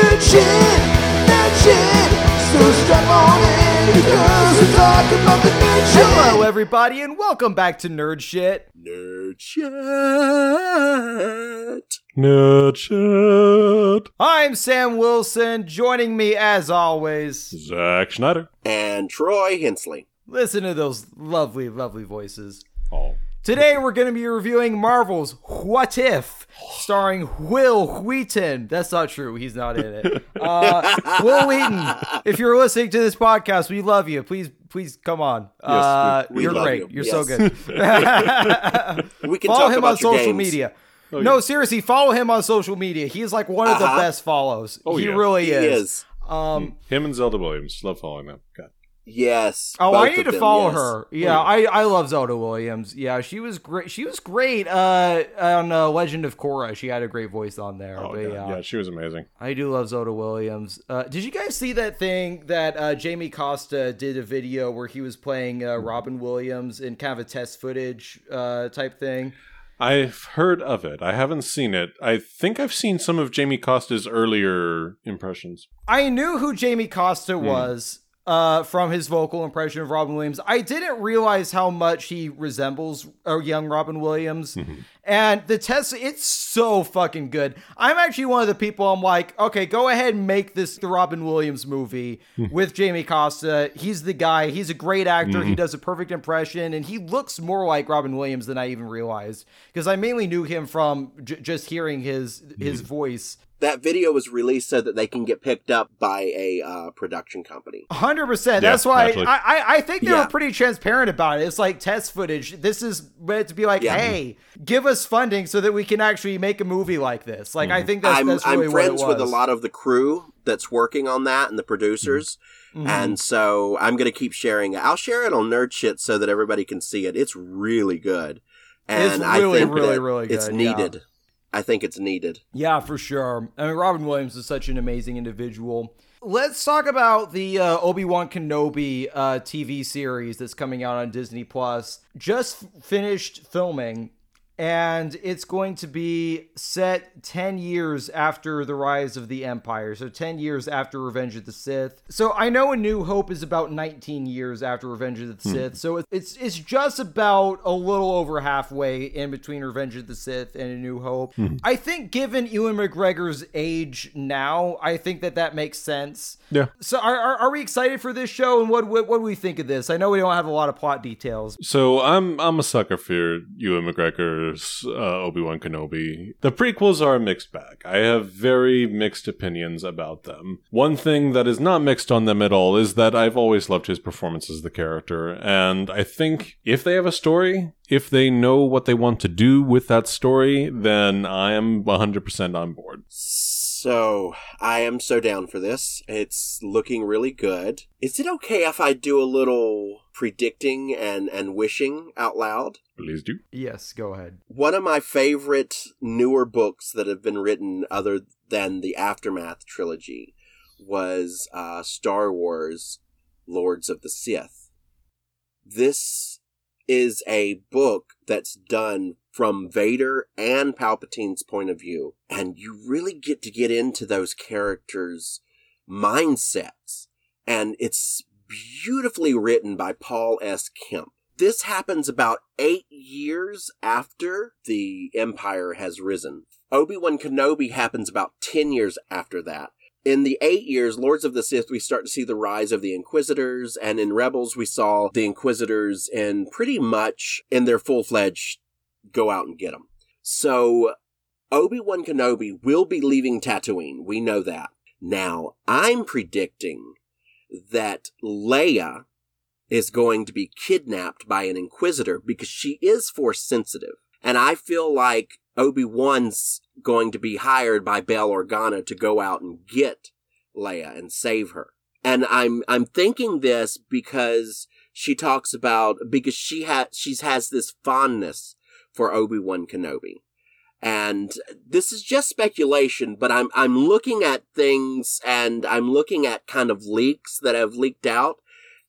nerd shit. So strap on in because we're talking about the nerd shit. Hello, everybody, and welcome back to Nerd Shit. Nerd shit. Nerd shit. I'm Sam Wilson. Joining me, as always, Zach Schneider. And Troy Hensley. listen to those lovely, lovely voices. Oh. Today, we're going to be reviewing Marvel's What If, starring Wil Wheaton. That's not true. He's not in it. Uh, Wil Wheaton, if you're listening to this podcast, we love you. Please, please come on. uh, we you're love great. you. You're Yes. so good. We can follow talk him about on social games. media. no, seriously, follow him on social media. He is like one of the Uh-huh. best follows. Oh, he yeah. really He is. is. Um, Him and Zelda Williams. Love following them. God. Yes. oh, I need of to them, follow yes. her. Yeah, I, I love Zelda Williams. Yeah, she was great. She was great uh, on uh, Legend of Korra. She had a great voice on there. Oh, but God. yeah, Yeah, she was amazing. I do love Zelda Williams. Uh, did you guys see that thing that uh, Jamie Costa did a video where he was playing uh, Robin Williams in kind of a test footage uh, type thing? I've heard of it. I haven't seen it. I think I've seen some of Jamie Costa's earlier impressions. I knew who Jamie Costa Hmm. was uh, from his vocal impression of Robin Williams. I didn't realize how much he resembles a young Robin Williams. Mm-hmm. And the test, it's so fucking good. I'm actually one of the people I'm like, okay, go ahead and make this the Robin Williams movie Hmm. with Jamie Costa. He's the guy. He's a great actor. Mm-hmm. He does a perfect impression. And he looks more like Robin Williams than I even realized. Because I mainly knew him from j- just hearing his Mm-hmm. his voice. That video was released so that they can get picked up by a uh, production company. Hundred percent. Yeah, That's why. I, I I think they Yeah. were pretty transparent about it. It's like test footage. This is meant to be like, Yeah. hey, give us funding so that we can actually make a movie like this. Like I think that's I'm, that's really I'm what it friends with a lot of the crew that's working on that and the producers. Mhm. And so I'm going to keep sharing it. I'll share it on Nerd Shit so that everybody can see it. It's really good. And It's I really, think really, that really it's good, yeah. needed. I think it's needed. Yeah, for sure. I mean, Robin Williams is such an amazing individual. Let's talk about the uh, Obi Wan Kenobi uh, TV series that's coming out on Disney Plus. Just finished filming, and it's going to be set 10 years after the rise of the Empire. So, 10 years after Revenge of the Sith. So, I know A New Hope is about 19 years after Revenge of the hmm. Sith. So, it's, it's just about a little over halfway in between Revenge of the Sith and A New Hope. Hmm. I think, given Ewan McGregor's age now, I think that that makes sense. Yeah. So, are, are, are we excited for this show? And what, what, what do we think of this? I know we don't have a lot of plot details. So I'm I'm a sucker for Ewan McGregor's uh, Obi Wan Kenobi. The prequels are a mixed bag. I have very mixed opinions about them. One thing that is not mixed on them at all is that I've always loved his performance as the character, and I think if they have a story, if they know what they want to do with that story, then I am 100% on board. So I am so down for this. It's looking really good. Is it okay if I do a little predicting and, and wishing out loud? Please do. Yes, go ahead. One of my favorite newer books that have been written other than the Aftermath trilogy was uh, Star Wars Lords of the Sith. This is a book that's done from Vader and Palpatine's point of view, and you really get to get into those characters' mindsets. And it's beautifully written by Paul S. Kemp. This happens about eight years after the Empire has risen. Obi-Wan Kenobi happens about 10 years after that. In the eight years, Lords of the Sith, we start to see the rise of the Inquisitors, and in Rebels, we saw the Inquisitors in pretty much in their full-fledged go out and get them. So, Obi-Wan Kenobi will be leaving Tatooine. We know that. Now, I'm predicting that Leia is going to be kidnapped by an Inquisitor because she is force sensitive. And I feel like Obi-Wan's going to be hired by Bail Organa to go out and get Leia and save her. And I'm, I'm thinking this because she talks about, because she has, she has this fondness for Obi-Wan Kenobi. And this is just speculation, but I'm, I'm looking at things and I'm looking at kind of leaks that have leaked out.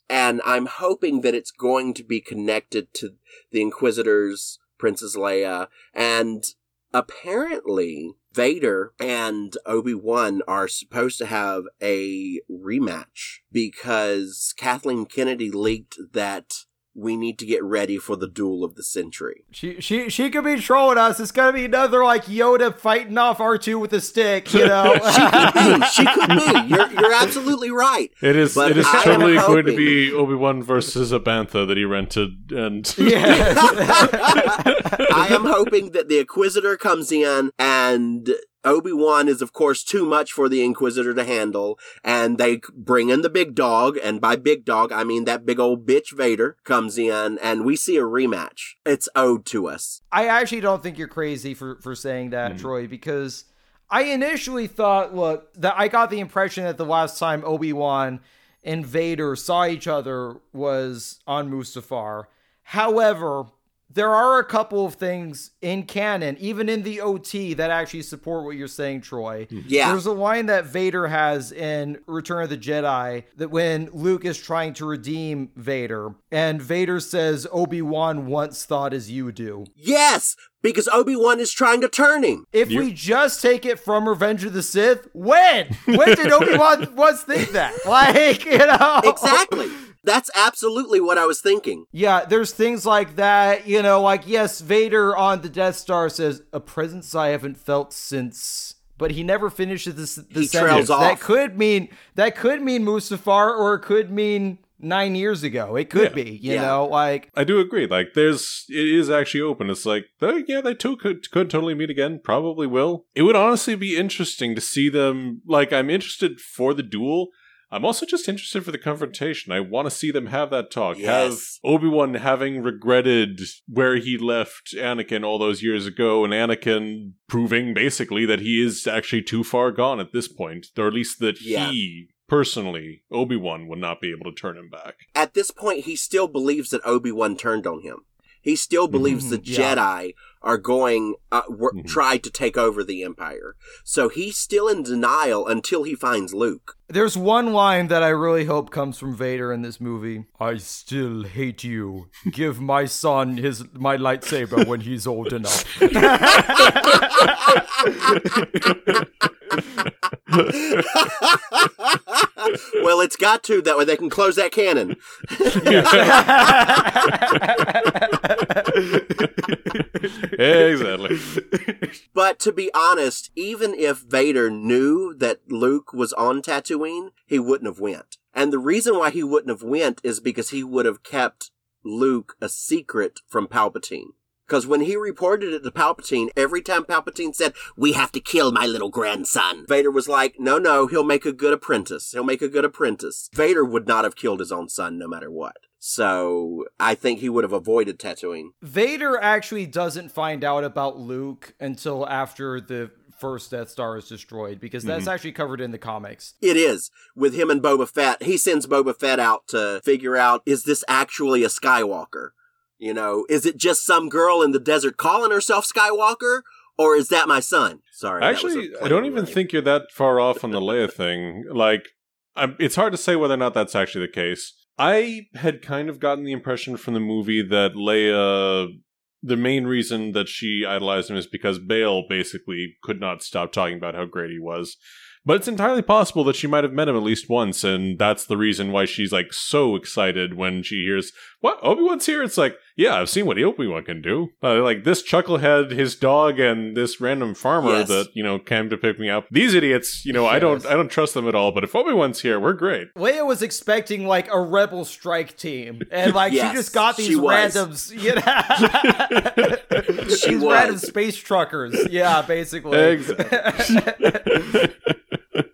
And I'm hoping that it's going to be connected to the Inquisitors, Princess Leia, and apparently Vader and Obi-Wan are supposed to have a rematch because Kathleen Kennedy leaked that we need to get ready for the duel of the century. She she she could be trolling us. It's gonna be another like Yoda fighting off R two with a stick, you know. She could be. She could be. You're, you're absolutely right. It is. But it is I totally going to be Obi Wan versus a bantha that he rented, and yeah. I am hoping that the Inquisitor comes in and Obi-Wan is of course too much for the Inquisitor to handle and they bring in the big dog and by big dog I mean that big old bitch Vader comes in and we see a rematch. It's owed to us. I actually don't think you're crazy for for saying that, mm-hmm. Troy, because I initially thought, look, that I got the impression that the last time Obi Wan and Vader saw each other was on Mustafar. However, there are a couple of things in canon, even in the OT, that actually support what you're saying, Troy. Mm-hmm. Yeah. There's a line that Vader has in Return of the Jedi that when Luke is trying to redeem Vader, and Vader says, Obi Wan once thought as you do. Yes, because Obi-Wan is trying to turn him. If we just take it from Revenge of the Sith, when? When did Obi Wan once think that? Like, you know? Exactly. That's absolutely what I was thinking. Yeah, there's things like that, you know, like, yes, Vader on the Death Star says, a presence I haven't felt since. But he never finishes this, the He sentence. trails off. That could mean that could mean Mustafar, or it could mean nine years ago. It could Yeah. be, you Yeah. know, like I do agree. Like, there's it is actually open. It's like, oh, yeah, they two could could totally meet again. Probably will. It would honestly be interesting to see them. Like, I'm interested for the duel. I'm also just interested for the confrontation. I want to see them have that talk. Have Yes. Obi Wan having regretted where he left Anakin all those years ago, and Anakin proving basically that he is actually too far gone at this point, or at least that Yeah. he personally, Obi Wan, would not be able to turn him back. At this point, he still believes that Obi-Wan turned on him. He still believes the yeah. Jedi are going, uh, wor- Mhm. try to take over the Empire. So he's still in denial until he finds Luke. There's one line that I really hope comes from Vader in this movie. I still hate you. Give my son his my lightsaber when he's old enough. well, it's got to, that way they can close that canon. exactly. But to be honest, even if Vader knew that Luke was on Tatooine, he wouldn't have went. And the reason why he wouldn't have went is because he would have kept Luke a secret from Palpatine. Because when he reported it to Palpatine, every time Palpatine said, We have to kill my little grandson, Vader was like, No, no, he'll make a good apprentice. He'll make a good apprentice. Vader would not have killed his own son no matter what. So I think he would have avoided Tatooine. Vader actually doesn't find out about Luke until after the first Death Star is destroyed because that's mm-hmm. actually covered in the comics. It is. With him and Boba Fett, he sends Boba Fett out to figure out is this actually a Skywalker? You know, is it just some girl in the desert calling herself Skywalker? Or is that my son? Sorry. that was a Actually, I don't even line. think you're that far off on the Leia thing. Like, I'm, it's hard to say whether or not that's actually the case. I had kind of gotten the impression from the movie that Leia, the main reason that she idolized him is because Bail basically could not stop talking about how great he was. But it's entirely possible that she might have met him at least once, and that's the reason why she's like so excited when she hears, "What Obi Wan's here?" It's like, yeah, I've seen what Obi Wan can do. Uh, like this chucklehead, his dog, and this random farmer Yes. that you know came to pick me up. These idiots, you know, I don't, I don't trust them at all. But if Obi Wan's here, we're great. Leia was expecting like a rebel strike team, and like Yes, she just got these she randoms, you know, She these was. random space truckers. Yeah, basically. Exactly.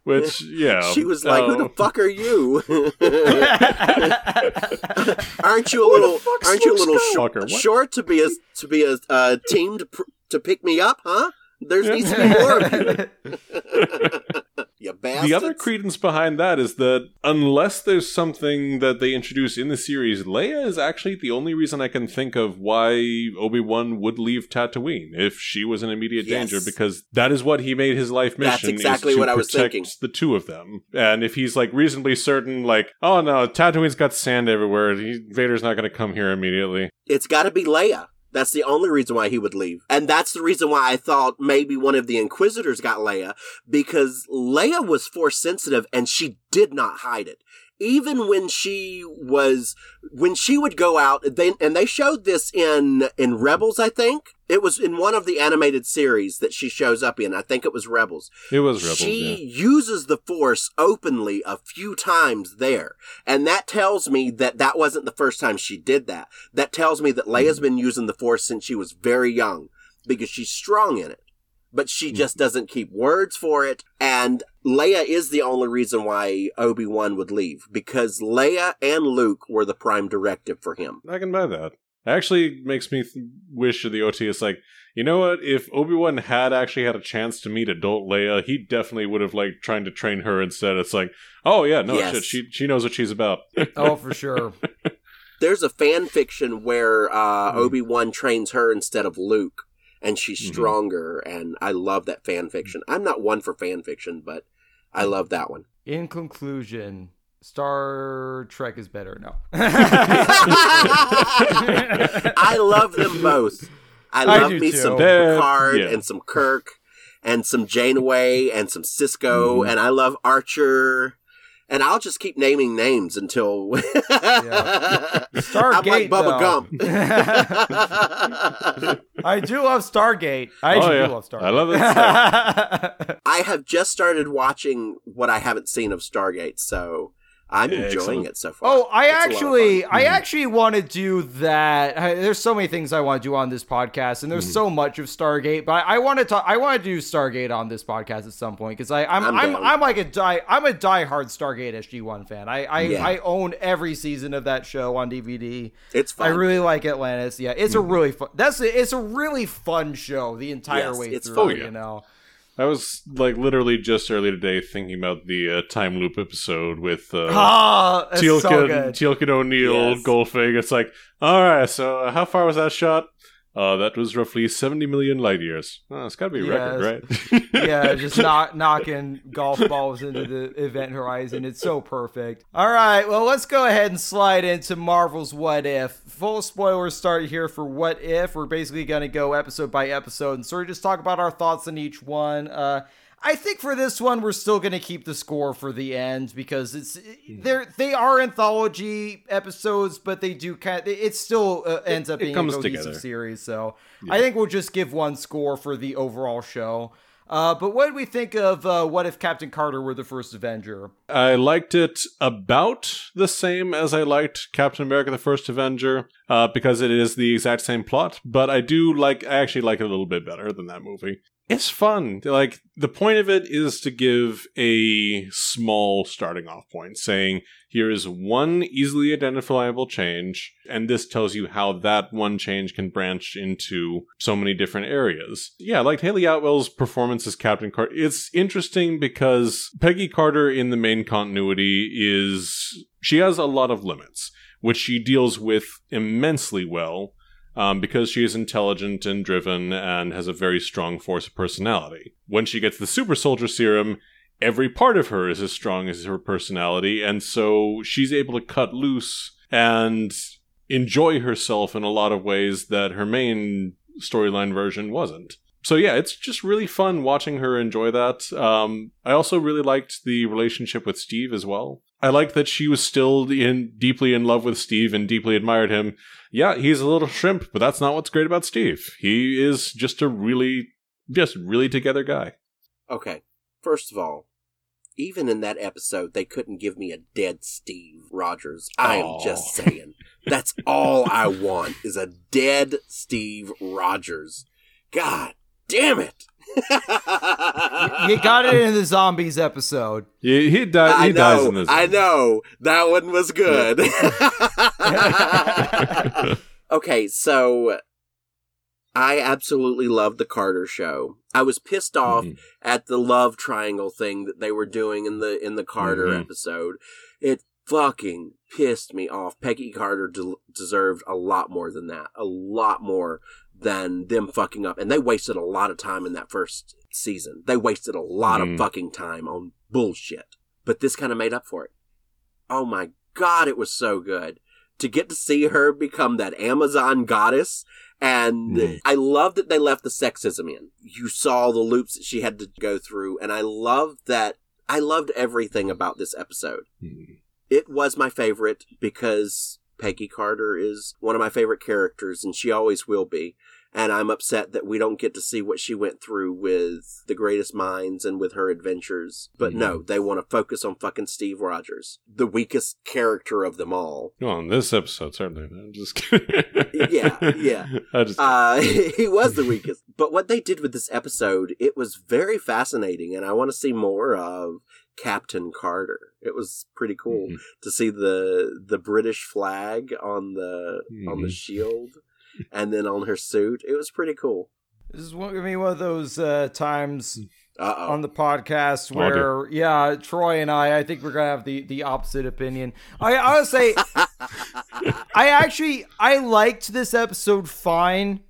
Which, yeah, She was like, "Who the fuck are you? aren't you a little? Aren't you a little sh- short to be a to be a uh, team to, pr- to pick me up? Huh? There needs to be more of you. you bastards. The other credence behind that is that unless there's something that they introduce in the series, Leia is actually the only reason I can think of why Obi Wan would leave Tatooine if she was in immediate Yes. danger, because that is what he made his life mission. That's exactly what I was thinking. The two of them, and if he's like reasonably certain, like, oh no, Tatooine's got sand everywhere, he, Vader's not going to come here immediately. It's got to be Leia. That's the only reason why he would leave. And that's the reason why I thought maybe one of the Inquisitors got Leia, because Leia was force sensitive and she did not hide it. Even when she was, when she would go out, they, and they showed this in, in Rebels, I think. It was in one of the animated series that she shows up in. I think it was Rebels. It was Rebels. She yeah. uses the Force openly a few times there. And that tells me that that wasn't the first time she did that. That tells me that. Leia's mm-hmm. been using the Force since she was very young because she's strong in it. But she Hmm. just doesn't keep words for it. And Leia is the only reason why Obi-Wan would leave because Leia and Luke were the prime directive for him. I can buy that. Actually makes me th- wish of the OT. It's like, you know what? If Obi Wan had actually had a chance to meet adult Leia, he definitely would have like trying to train her instead. It's like, oh yeah, no Yes. shit, she she knows what she's about. Oh, for sure. There's a fan fiction where uh, Hmm. Obi-Wan trains her instead of Luke and she's Mhm. stronger and I love that fan fiction. I'm not one for fan fiction, but I love that one. In conclusion, Star Trek is better. No. I love them both. I I love do me too. some They're- Picard yeah. and some Kirk and some Janeway and some Sisko Mhm. and I love Archer. And I'll just keep naming names until I'm Stargate, like Bubba though. Gump. I do love Stargate. I Oh, actually yeah. do love Stargate. I love it. I have just started watching what I haven't seen of Stargate, so I'm enjoying Excellent. it so far. Oh, I It's a lot of actually, fun. I actually want to do that. I- There's so many things I want to do on this podcast, and there's Mm-hmm. so much of Stargate. But I, I want to talk. I want to do Stargate on this podcast at some point because I, I'm, I'm I'm. I'm, like a die. I'm a diehard Stargate SG One fan. I, I, Yeah. I own every season of that show on DVD. It's fun. I really like Atlantis. Yeah, it's Mm-hmm. a really fun. That's a, it's a really fun show the entire Yes, way it's through. fun. Oh, yeah. You know. I was like literally just earlier today thinking about the uh, time loop episode with uh, that's Teal'c, so. Teal'c O'Neill, Yes. Goldfig. It's like, all right, so uh, how far was that shot? Uh, that was roughly 70 million light years. Oh, it's got to be a record, right? yeah, just knock, knocking golf balls into the event horizon. It's so perfect. All right, well, let's go ahead and slide into Marvel's What If. Full spoilers start here for What If. We're basically going to go episode by episode and sort of just talk about our thoughts on each one. Uh, I think for this one, we're still going to keep the score for the end because it's they're they are anthology episodes, but they do kind. Of, it still uh, ends up it being a comes cohesive together. series. So I think we'll just give one score for the overall show. Uh, but what did we think of uh, what if Captain Carter were the first Avenger? I liked it about the same as I liked Captain America: The First Avenger, uh, because it is the exact same plot. But I do like, I actually like it a little bit better than that movie. It's fun. Like the point of it is to give a small starting off point, saying here is one easily identifiable change, and this tells you how that one change can branch into so many different areas. Yeah, like Hayley Atwell's performance as Captain Carter. It's interesting because Peggy Carter in the main continuity is she has a lot of limits, which she deals with immensely well. Um, because she is intelligent and driven and has a very strong force of personality. When she gets the super soldier serum, every part of her is as strong as her personality, and so she's able to cut loose and enjoy herself in a lot of ways that her main storyline version wasn't. So yeah, it's just really fun watching her enjoy that. Um, I also really liked the relationship with Steve as well. I like that she was still in deeply in love with Steve and deeply admired him. Yeah, he's a little shrimp, but that's not what's great about Steve. He is just a really, just really together guy. Okay, first of all, even in that episode, they couldn't give me a dead Steve Rogers. I am just saying. That's all I want is a dead Steve Rogers. God damn it. You got it in the zombies episode. He, he, di- I he dies in know, this. I know. That one was good. okay, so I absolutely loved the Carter show. I was pissed off Mhm. at the love triangle thing that they were doing in the in the Carter Mhm. episode. It fucking pissed me off. Peggy Carter de- deserved a lot more than that. A lot more than them fucking up. And they wasted a lot of time in that first season. They wasted a lot Mhm. of fucking time on bullshit. But this kind of made up for it. Oh my god, it was so good. to get to see her become that Amazon goddess. And Mhm. I love that they left the sexism in. You saw the loops that she had to go through. And I love that. I loved everything about this episode. Mhm. It was my favorite because Peggy Carter is one of my favorite characters and she always will be. And I'm upset that we don't get to see what she went through with the greatest minds and with her adventures. But no, they want to focus on fucking Steve Rogers, the weakest character of them all. Well, in this episode, certainly. I'm just kidding. Yeah, yeah. Just, Uh, he was the weakest. But what they did with this episode, it was very fascinating, and I want to see more of Captain Carter. It was pretty cool Mhm. to see the the British flag on the on the Mhm. shield, and then on her suit. It was pretty cool. This is one, I mean, one of those uh, times Uh on the podcast Oh, where, yeah, Troy and I, I think we're gonna have the the opposite opinion. I I would say, I actually I liked this episode fine.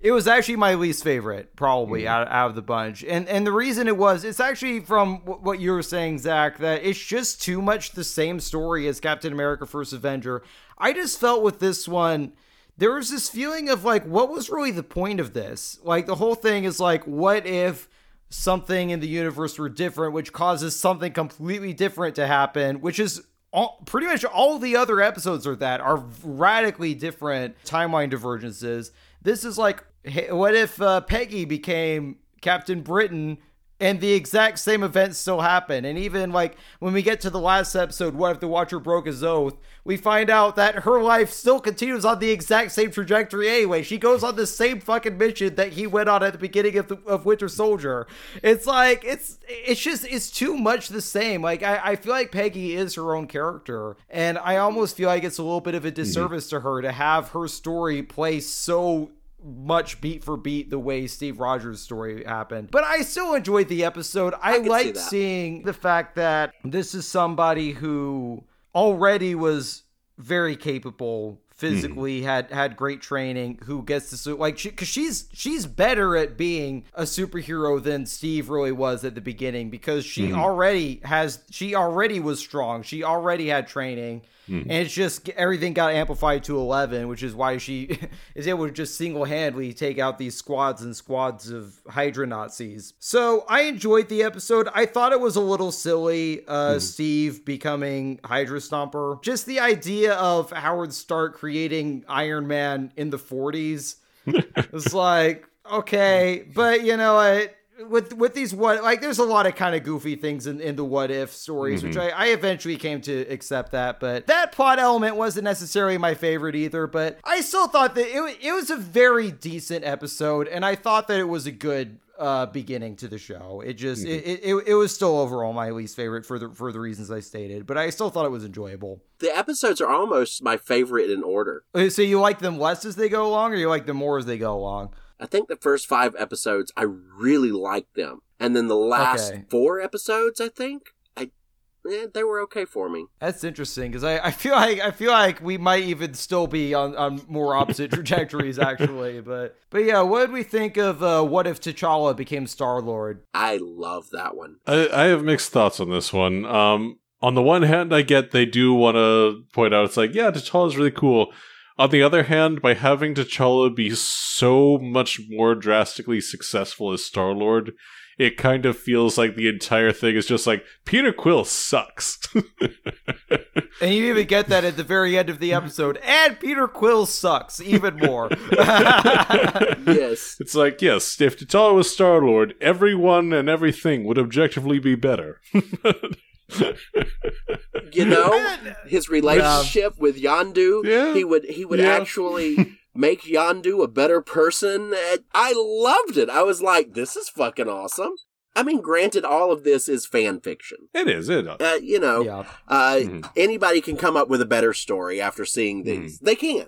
It was actually my least favorite, probably mm. out, out of the bunch, and and the reason it was, it's actually from wh- what you were saying, Zach, that it's just too much the same story as Captain America: First Avenger. I just felt with this one, there was this feeling of like, what was really the point of this? Like the whole thing is like, what if something in the universe were different, which causes something completely different to happen, which is all, pretty much all the other episodes are that are radically different timeline divergences. This is like, what if uh, Peggy became Captain Britain? And the exact same events still happen. And even like when we get to the last episode, what if the Watcher broke his oath? We find out that her life still continues on the exact same trajectory anyway. She goes on the same fucking mission that he went on at the beginning of, the, of Winter Soldier. It's like it's it's just it's too much the same. Like I, I feel like Peggy is her own character, and I almost feel like it's a little bit of a mm-hmm. disservice to her to have her story play so much beat for beat the way Steve Rogers' story happened. But I still enjoyed the episode. I, can see liked that. seeing the fact that this is somebody who already was very capable physically hmm. had had great training who gets to su- like she because she's she's better at being a superhero than steve really was at the beginning because she hmm. already has she already was strong she already had training and it's just everything got amplified to 11 which is why she is able to just single-handedly take out these squads and squads of hydra nazis. So i enjoyed the episode. I thought it was a little silly uh steve becoming hydra stomper. Just the idea of howard stark creating iron man in the 40s it's like okay but you know what with with these what like there's a lot of kind of goofy things in, in the what if stories which I, I eventually came to accept that but that plot element wasn't necessarily my favorite either but i still thought that it, it was a very decent episode and i thought that it was a good uh beginning to the show. It just it, it, it, it was still overall my least favorite for the for the reasons i stated but i still thought it was enjoyable. The episodes are almost my favorite in order. Uh, so you like them less as they go along or you like them more as they go along I think the first five episodes, I really liked them. And then the last Okay. four episodes, I think, I eh, they were okay for me. That's interesting because I, I feel like I feel like we might even still be on, on more opposite trajectories actually, but but yeah, what did we think of uh, what if T'Challa became Star Lord? I love that one. I, I have mixed thoughts on this one. Um, on the one hand, I get they do want to point out it's like, yeah, T'Challa is really cool. On the other hand, by having T'Challa be so much more drastically successful as Star Lord, it kind of feels like the entire thing is just like Peter Quill sucks. And you even get that at the very end of the episode. And Peter Quill sucks even more. Yes. it's like, yes, if T'Challa was Star Lord, everyone and everything would objectively be better. you know, his relationship with Yondu, Yeah. he would he would Yeah. actually make Yondu a better person. I loved it. I was like, this is fucking awesome. I mean, granted, all of this is fan fiction. it is, it is. Uh, you know, yeah. uh, Mhm. anybody can come up with a better story after seeing these. They can.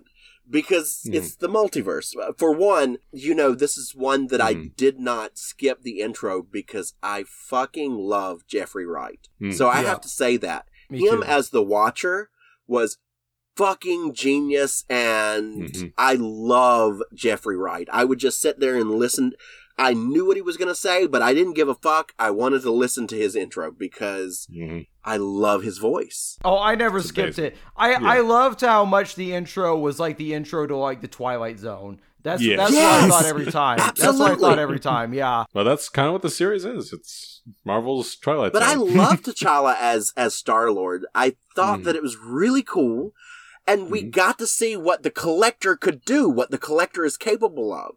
Because Mhm. it's the multiverse. Uh, For one, you know, this is one that I Mhm. did not skip the intro because I fucking love Jeffrey Wright. Mhm. So I Yeah. have to say that. Me Him too. as the Watcher was fucking genius and Mhm. I love Jeffrey Wright. I would just sit there and listen. I knew what he was going to say, but I didn't give a fuck. I wanted to listen to his intro because Mhm. I love his voice. Oh, I never skipped amazing. it. I I loved how much the intro was like the intro to like the Twilight Zone. That's Yes. that's what I thought every time. That's what I thought every time. Yeah. Well, that's kind of what the series is. It's Marvel's Twilight But I Zone. love T'Challa as as Star Lord. I thought Mhm. that it was really cool, and we Mhm. got to see what the Collector could do, what the Collector is capable of.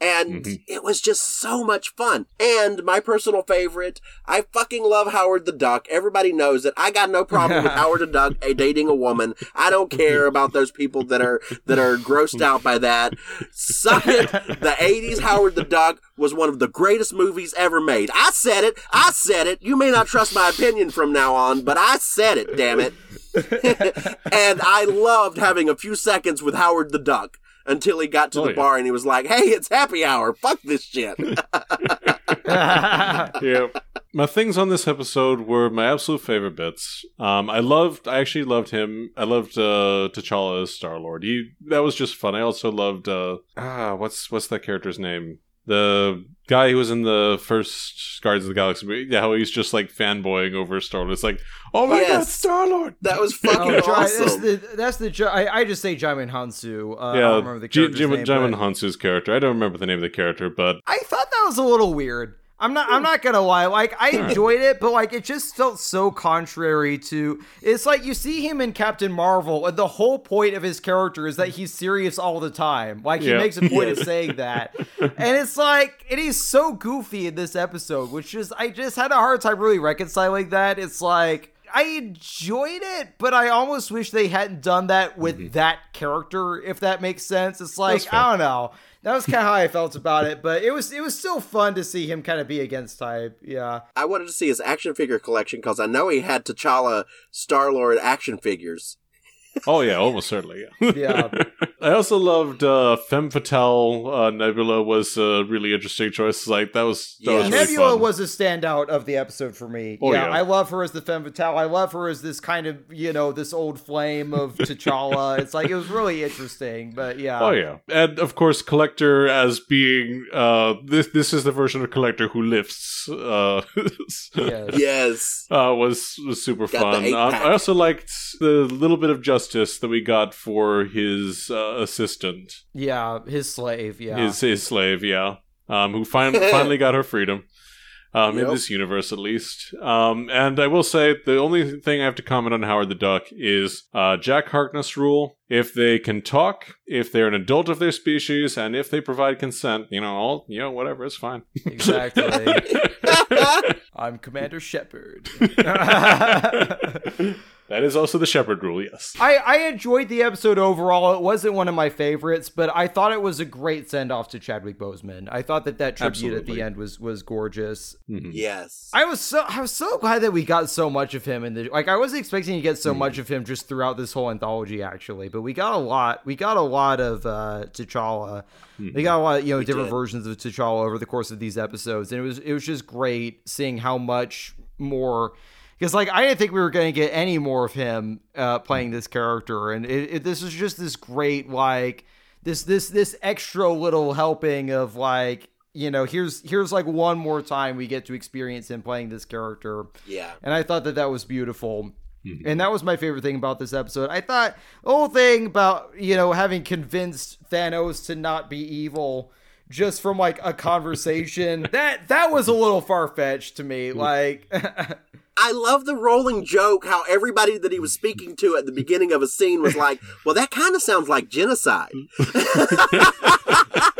And Mhm. it was just so much fun. And my personal favorite, I fucking love Howard the Duck. Everybody knows that I got no problem with Howard the Duck dating a woman. I don't care about those people that are that are grossed out by that. Suck it. The 80s Howard the Duck was one of the greatest movies ever made. I said it. I said it. You may not trust my opinion from now on, but I said it, damn it. and I loved having a few seconds with Howard the Duck until he got to Oh, the yeah. bar and he was like, "Hey, it's happy hour. Fuck this shit." yeah. My things on this episode were my absolute favorite bits. Um, I loved, I actually loved him. I loved uh, T'Challa as Star Lord. He that was just fun. I also loved uh, ah, what's what's that character's name? The guy who was in the first Guardians of the Galaxy movie. Yeah, how he's just like fanboying over Star Lord. It's like, oh my god, Yes. Star Lord. that was fucking Oh, Jai- that's awesome. the that's the I, I just say Djimon Hounsou. Uh, I don't yeah, remember the J- character's Jim, name, Djimon but Hounsou's character. I don't remember the name of the character, but I thought that was a little weird. I'm not. I'm not gonna lie. Like I hmm. enjoyed it, but like it just felt so contrary to. It's like you see him in Captain Marvel, and the whole point of his character is that he's serious all the time. Like he Yeah. makes a point of saying that, and it's like it is so goofy in this episode, which is I just had a hard time really reconciling that. It's like. I enjoyed it, but I almost wish they hadn't done that with mm-hmm. that character, if that makes sense. It's like, I don't know. That was kind of how I felt about it, but it was it was still fun to see him kind of be against type. Yeah. I wanted to see his action figure collection because I know he had T'Challa Star Lord action figures. Oh yeah, almost certainly. Yeah. Yeah. I also loved uh, Femme Fatale. Uh, Nebula was a really interesting choice. Like that was that Yeah. was really Nebula fun. was a standout of the episode for me. Oh, yeah, yeah. I love her as the femme fatale. I love her as this kind of, you know, this old flame of T'Challa. it's like it was really interesting, but yeah. Oh yeah, and of course, Collector as being uh, this. This is the version of Collector who lifts. Uh, Yes. Yes. uh, was was super Got fun. Um. I also liked the little bit of justice that we got for his uh, assistant, Yeah, his slave, yeah. his his slave, yeah, um, who fin- finally got her freedom. Um, In this universe, at least. Um, and I will say the only thing I have to comment on Howard the Duck is uh, Jack Harkness rule. If they can talk, if they're an adult of their species, and if they provide consent, you know, all you know, whatever, it's fine. exactly. I'm Commander Shepard. that is also the Shepard rule, yes. I, I enjoyed the episode overall. It wasn't one of my favorites, but I thought it was a great send off to Chadwick Boseman. I thought that that tribute at the end was was gorgeous. Mhm. Yes. I was so I was so glad that we got so much of him in the like I wasn't expecting to get so much of him just throughout this whole anthology actually, but we got a lot. We got a lot of uh T'Challa. We got a lot, you know, different did. versions of T'Challa over the course of these episodes, and it was it was just great seeing how much more. Because like I didn't think we were going to get any more of him uh, playing this character, and it, it, this is just this great like this this this extra little helping of like you know here's here's like one more time we get to experience him playing this character. Yeah. and i thought that that was beautiful. And that was my favorite thing about this episode. I thought the whole thing about you know having convinced thanos to not be evil just from like a conversation that that was a little far-fetched to me like I love the rolling joke how everybody that he was speaking to at the beginning of a scene was like, well, that kind of sounds like genocide.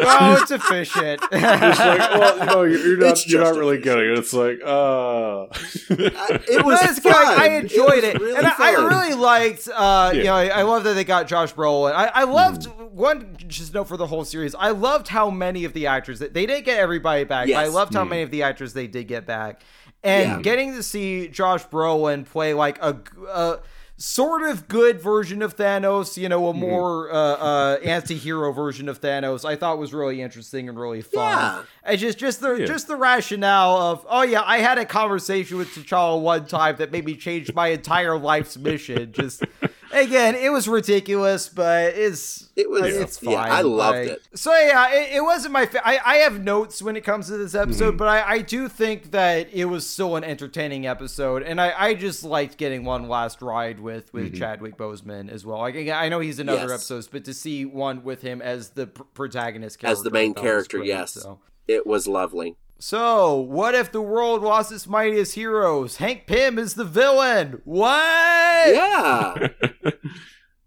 oh it's efficient It's like, well, no, you're, you're not. You're not really getting it. It's like, uh, I- it was fun. good. I enjoyed was it, really and I, I really liked. Uh, You know, I, I love that they got Josh Brolin. I, I loved one just note for the whole series. I loved how many of the actors that they didn't get everybody back. but I loved how many of the actors they did get back, and Yeah. getting to see Josh Brolin play like a. a Sort of good version of Thanos, you know, a more uh, uh, anti-hero version of Thanos. I thought was really interesting and really fun. Yeah. I just just the Yeah. just the rationale of oh yeah, I had a conversation with T'Challa one time that made me change my entire life's mission. Just again, it was ridiculous, but it's It was- it's fine. yeah, I loved Like- it. So yeah, it, it wasn't my. Fa- I I have notes when it comes to this Mm-hmm. episode, but I I do think that it was still an entertaining episode, and I I just liked getting one last ride with with Chadwick Boseman as well. Like I know he's in other Mm-hmm. Yes. episodes, but to see one with him as the pr- protagonist, As the main character, great, yes. so. It was lovely. So, what if the world lost its mightiest heroes? Hank Pym is the villain. What? Yeah.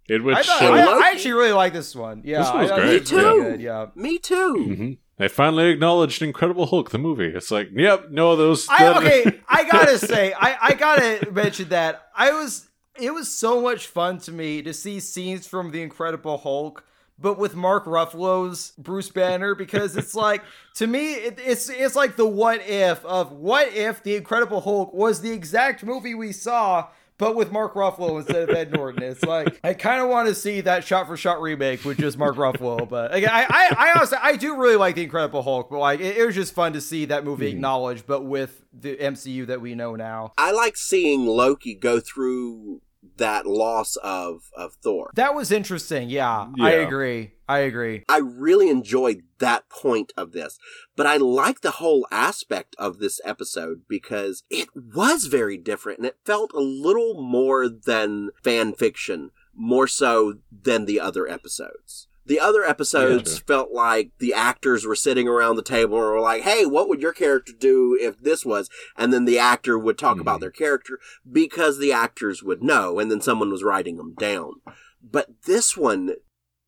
It would I, thought, show. I, I actually really like this one. Yeah, This one was I, I great. Me really too. good, Yeah. Me too. Mhm. They finally acknowledged Incredible Hulk, the movie. It's like, yep, no, those. I, okay, I gotta say, I, I gotta mention that I was. It was so much fun to me to see scenes from the Incredible Hulk, but with Mark Ruffalo's Bruce Banner because it's like to me, it, it's it's like the what if of what if the Incredible Hulk was the exact movie we saw. But with Mark Ruffalo instead of Ed Norton, it's like I kind of want to see that shot-for-shot remake with just Mark Ruffalo. But again, I, I, I honestly, I do really like the Incredible Hulk. But like, it, it was just fun to see that movie mm-hmm. acknowledged, but with the MCU that we know now. I like seeing Loki go through that loss of of Thor. That was interesting. Yeah, I agree. I agree. I really enjoyed that point of this, but I like the whole aspect of this episode because it was very different and it felt a little more than fan fiction, more so than the other episodes. The other episodes Gotcha. felt like the actors were sitting around the table and were like, hey, what would your character do if this was? And then the actor would talk about Mhm. their character because the actors would know, and then someone was writing them down. But this one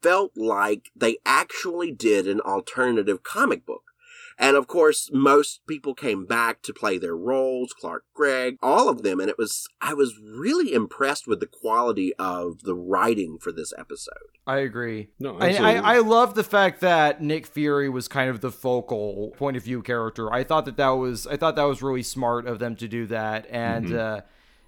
felt like they actually did an alternative comic book. And of course, most people came back to play their roles, Clark Gregg, all of them. And it was, I was really impressed with the quality of the writing for this episode. I agree. No, I. I, I love the fact that Nick Fury was kind of the focal point of view character. I thought that that was I thought that was really smart of them to do that, and Mm-hmm. uh,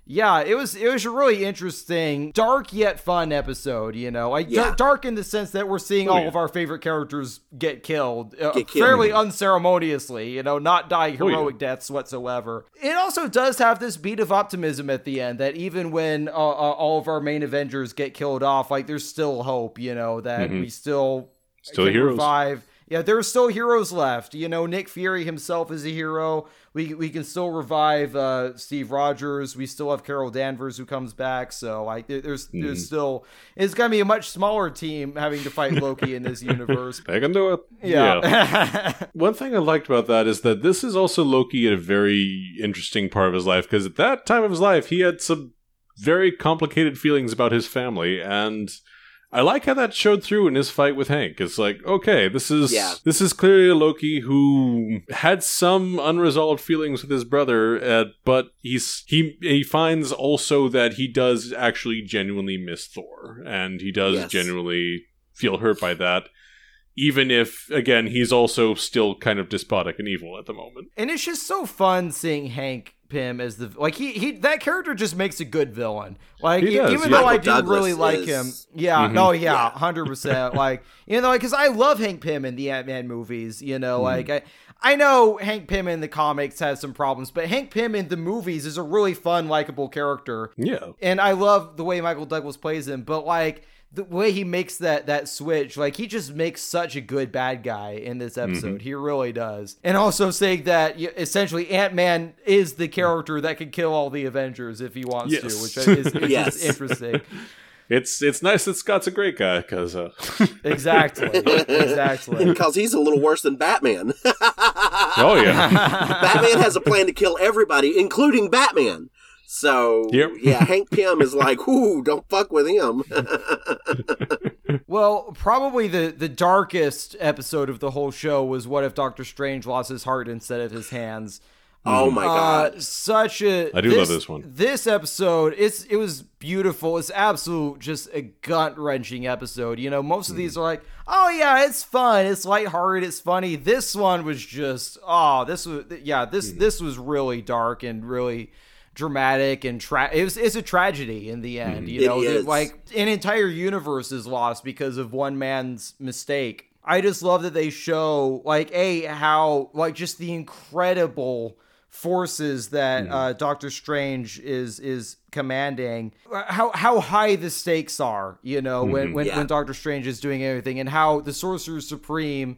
yeah, it was it was a really interesting, dark yet fun episode. You know, like Yeah. dar- dark in the sense that we're seeing Oh, all yeah. of our favorite characters get killed, uh, Get killed. fairly unceremoniously. You know, not die Oh, yeah. heroic deaths whatsoever. It also does have this beat of optimism at the end that even when uh, uh, all of our main Avengers get killed off, like there's still hope. You know that Mhm. we still Still heroes. revive. Yeah, there are still heroes left. You know, Nick Fury himself is a hero. We we can still revive uh, Steve Rogers. We still have Carol Danvers who comes back. So like, there's Mm-hmm. there's still it's gonna be a much smaller team having to fight Loki in this universe. They can do it. Yeah. One thing I liked about that is that this is also Loki at a very interesting part of his life because at that time of his life he had some very complicated feelings about his family and I like how that showed through in his fight with Hank. It's like, okay, this is Yeah. this is clearly a Loki who had some unresolved feelings with his brother, uh, but he's he he finds also that he does actually genuinely miss Thor, and he does Yes. genuinely feel hurt by that even if again he's also still kind of despotic and evil at the moment. and it's just so fun seeing Hank Pym as the like he he that character just makes a good villain. Like He does, even yeah. though I Michael didn't Douglas really like him, yeah, Mhm. no, yeah, Yeah. hundred percent. Like you know, because I love Hank Pym in the Ant Man movies. You know, Mhm. like I. I know Hank Pym in the comics has some problems, but Hank Pym in the movies is a really fun, likable character. Yeah. And I love the way Michael Douglas plays him, but like the way he makes that that switch, like he just makes such a good bad guy in this episode. He really does. And also saying that essentially Ant Man is the character that could kill all the Avengers if he wants Yes. to, which is, is Yes. interesting. It's it's nice that Scott's a great guy because uh, Exactly. Exactly. Because he's a little worse than Batman. oh yeah Batman has a plan to kill everybody, including Batman. So, Yep. yeah, Hank Pym is like, ooh, don't fuck with him. Well, probably the the darkest episode of the whole show was what if Doctor Strange lost his heart instead of his hands. oh my god. Uh, such a I do love this one. This episode, it's it was beautiful. It's absolute just a gut wrenching episode. You know, most of Mm. these are like, oh yeah, it's fun, it's lighthearted, it's funny. This one was just, oh, this was yeah, this Mm. this was really dark and really dramatic and tra- it was it's a tragedy in the end. Mm-hmm. You know, that, like an entire universe is lost because of one man's mistake. I just love that they show like a how like just the incredible forces that mm-hmm. uh, Doctor Strange is is commanding, how how high the stakes are, you know, when mm-hmm. when, Yeah. when Doctor Strange is doing everything, and how the Sorcerer Supreme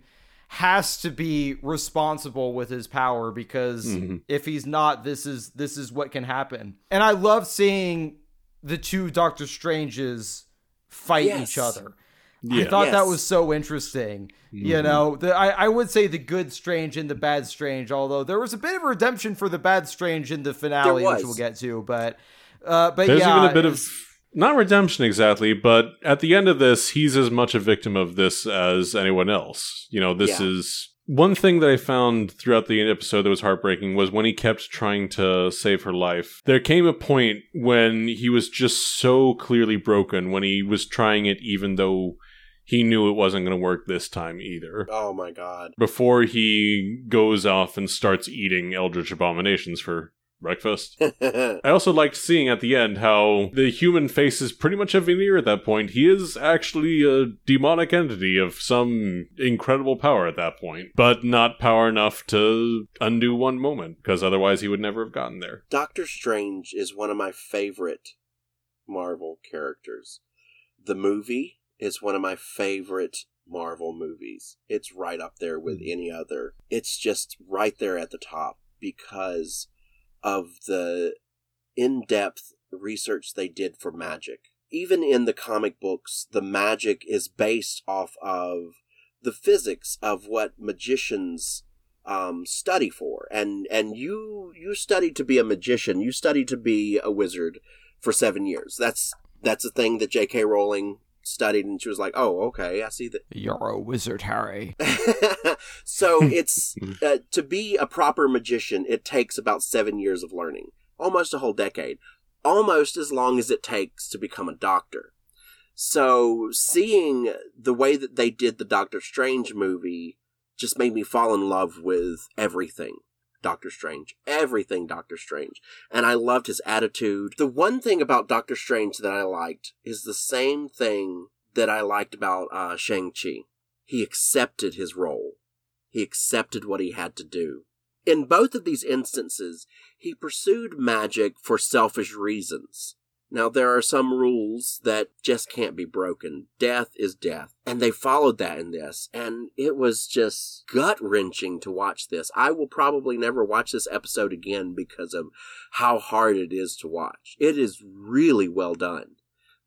has to be responsible with his power because if he's not, this is this is what can happen. And I love seeing the two Doctor Stranges fight Yes. each other. Yeah. I thought that was so interesting. You know, the, I, I would say the good Strange and the bad Strange, although there was a bit of redemption for the bad Strange in the finale, which we'll get to. But, uh, but There's yeah, even a bit of it's- not redemption exactly, but at the end of this, he's as much a victim of this as anyone else. You know, this Yeah. is one thing that I found throughout the episode that was heartbreaking was when he kept trying to save her life. There came a point when he was just so clearly broken when he was trying it, even though he knew it wasn't going to work this time either. Oh my god. Before he goes off and starts eating eldritch abominations for breakfast. I also liked seeing at the end how the human face is pretty much a veneer at that point. He is actually a demonic entity of some incredible power at that point, but not power enough to undo one moment, because otherwise he would never have gotten there. Doctor Strange is one of my favorite Marvel characters. The movie is one of my favorite Marvel movies. It's right up there with hmm. any other. It's just right there at the top because of the in depth research they did for magic. Even in the comic books, the magic is based off of the physics of what magicians um, study for. And and you you studied to be a magician. You studied to be a wizard for seven years. That's that's a thing that J.K. Rowling studied, and she was like, "Oh, okay, I see that." You're a wizard, Harry. so it's uh, to be a proper magician. It takes about seven years of learning, almost a whole decade, almost as long as it takes to become a doctor. So seeing the way that they did the Doctor Strange movie just made me fall in love with everything. Doctor Strange. Everything Doctor Strange. And I loved his attitude. The one thing about Doctor Strange that I liked is the same thing that I liked about uh, Shang-Chi. He accepted his role. He accepted what he had to do. In both of these instances, he pursued magic for selfish reasons. Now, there are some rules that just can't be broken. Death is death. And they followed that in this. And it was just gut wrenching to watch this. I will probably never watch this episode again because of how hard it is to watch. It is really well done.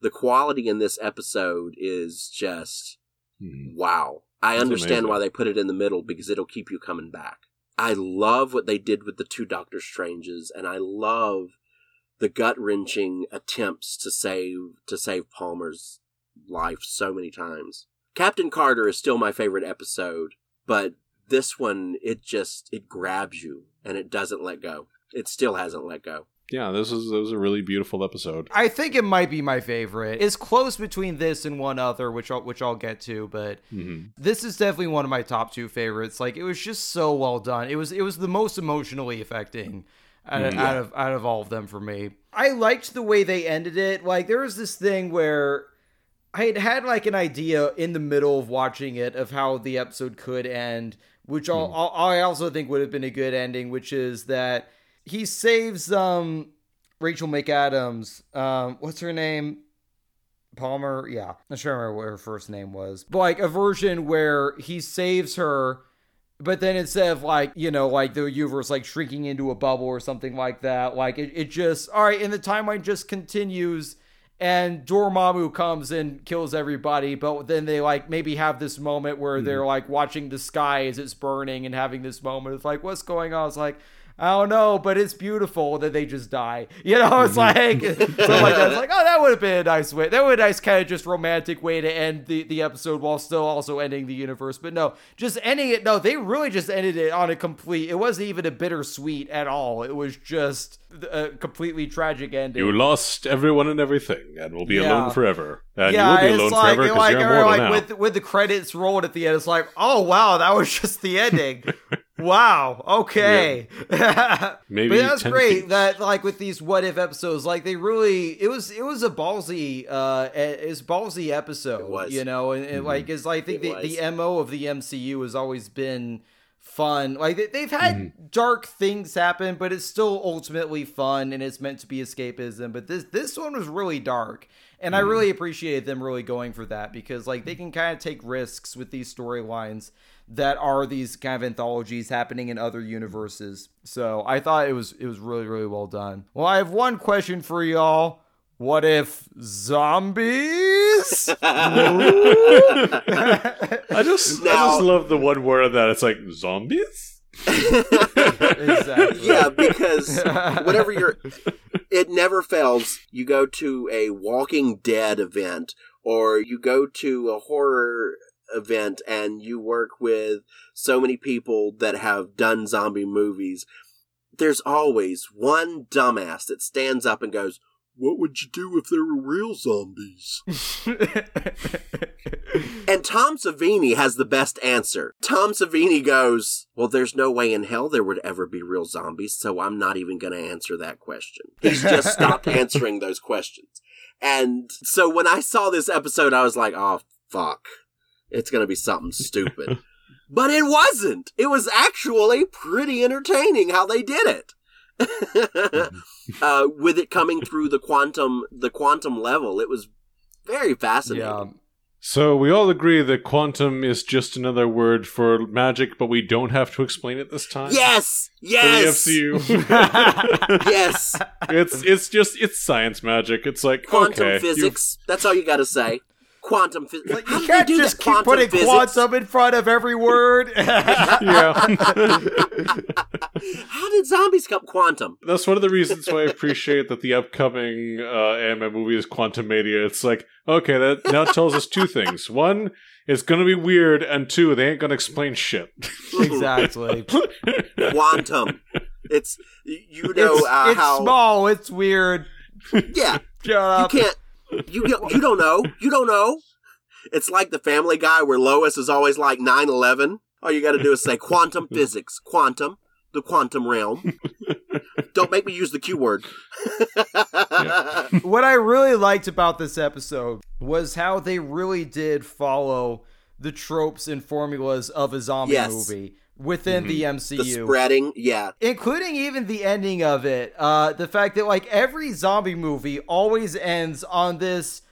The quality in this episode is just hmm. wow. I That's understand amazing. why they put it in the middle because it'll keep you coming back. I love what they did with the two Doctor Stranges, and I love the gut wrenching attempts to save to save Palmer's life so many times. Captain Carter is still my favorite episode, but this one it just it grabs you and it doesn't let go. It still hasn't let go. Yeah, this is this was a really beautiful episode. I think it might be my favorite. It's close between this and one other, which I'll, which I'll get to, but Mhm. this is definitely one of my top two favorites. Like it was just so well done. It was it was the most emotionally affecting out, of, out of out of all of them for me. I liked the way they ended it. Like there was this thing where I had had like an idea in the middle of watching it of how the episode could end, which I'll, I'll, I also think would have been a good ending, which is that he saves um Rachel McAdams. Um, what's her name? Palmer. Yeah, I'm not sure I remember what her first name was. But like a version where he saves her. But then instead of like, you know, like the universe like shrinking into a bubble or something like that, like it, it just, all right, and the timeline just continues and Dormammu comes and kills everybody, but then they like maybe have this moment where hmm. they're like watching the sky as it's burning and having this moment. It's like, what's going on? It's like, Oh, I don't know, but it's beautiful that they just die. You know, it's mm-hmm. like something like that. It's like, oh, that would have been a nice way. That would be a nice kind of just romantic way to end the, the episode while still also ending the universe. But no, just ending it. No, they really just ended it on a complete. It wasn't even a bittersweet at all. It was just a completely tragic ending. You lost everyone and everything, and will be Yeah. alone forever. And yeah, you will be it's alone like, forever because like, you're immortal like now. with with the credits rolled at the end. It's like, oh wow, that was just the ending. wow, okay. Maybe but that's great. feet. That like with these what if episodes, like they really, it was it was a ballsy, uh, it's ballsy episode. It was. you know, and, and like is I think It the, the mo of the MCU has always been fun. Like they- they've had Mm-hmm. dark things happen, but it's still ultimately fun and it's meant to be escapism. But this this one was really dark. And I Mm-hmm. really appreciated them really going for that because like they can kind of take risks with these storylines that are these kind of anthologies happening in other universes. So I thought it was it was really really well done. Well, I have one question for y'all. What if zombies? I just I just love the one word of that. It's like zombies. exactly. yeah, because whenever you're, it never fails. You go to a Walking Dead event or you go to a horror event and you work with so many people that have done zombie movies. There's always one dumbass that stands up and goes, What would you do if there were real zombies? And Tom Savini has the best answer. Tom Savini goes, Well, there's no way in hell there would ever be real zombies, so I'm not even going to answer that question. He's just stopped answering those questions. And so when I saw this episode, I was like, Oh, fuck. It's going to be something stupid. but it wasn't. It was actually pretty entertaining how they did it. uh, with it coming through the quantum, the quantum level, it was very fascinating. yeah. So we all agree that quantum is just another word for magic, but we don't have to explain it this time. Yes, For yes, the MCU. yes. it's it's just it's science magic. It's like Quantum okay, you- physics. That's all you got to say. Quantum physics. Like, How you did can't do just that? keep Quantum putting physics? quantum in front of every word. How did zombies come quantum? That's one of the reasons why I appreciate that the upcoming uh, anime movie is Quantumania. It's like, okay, that now tells us two things. One, it's gonna be weird, and two, they ain't gonna explain shit. exactly. Quantum. It's you know it's uh, it's how small. It's weird. yeah. Shut You can't. You you don't know. You don't know. It's like the Family Guy where Lois is always like 9-11. All you got to do is say quantum physics, quantum, the quantum realm. don't make me use the Q word. what I really liked about this episode was how they really did follow the tropes and formulas of a zombie Yes. movie within the MCU. The spreading, yeah. including even the ending of it uh the fact that like every zombie movie always ends on this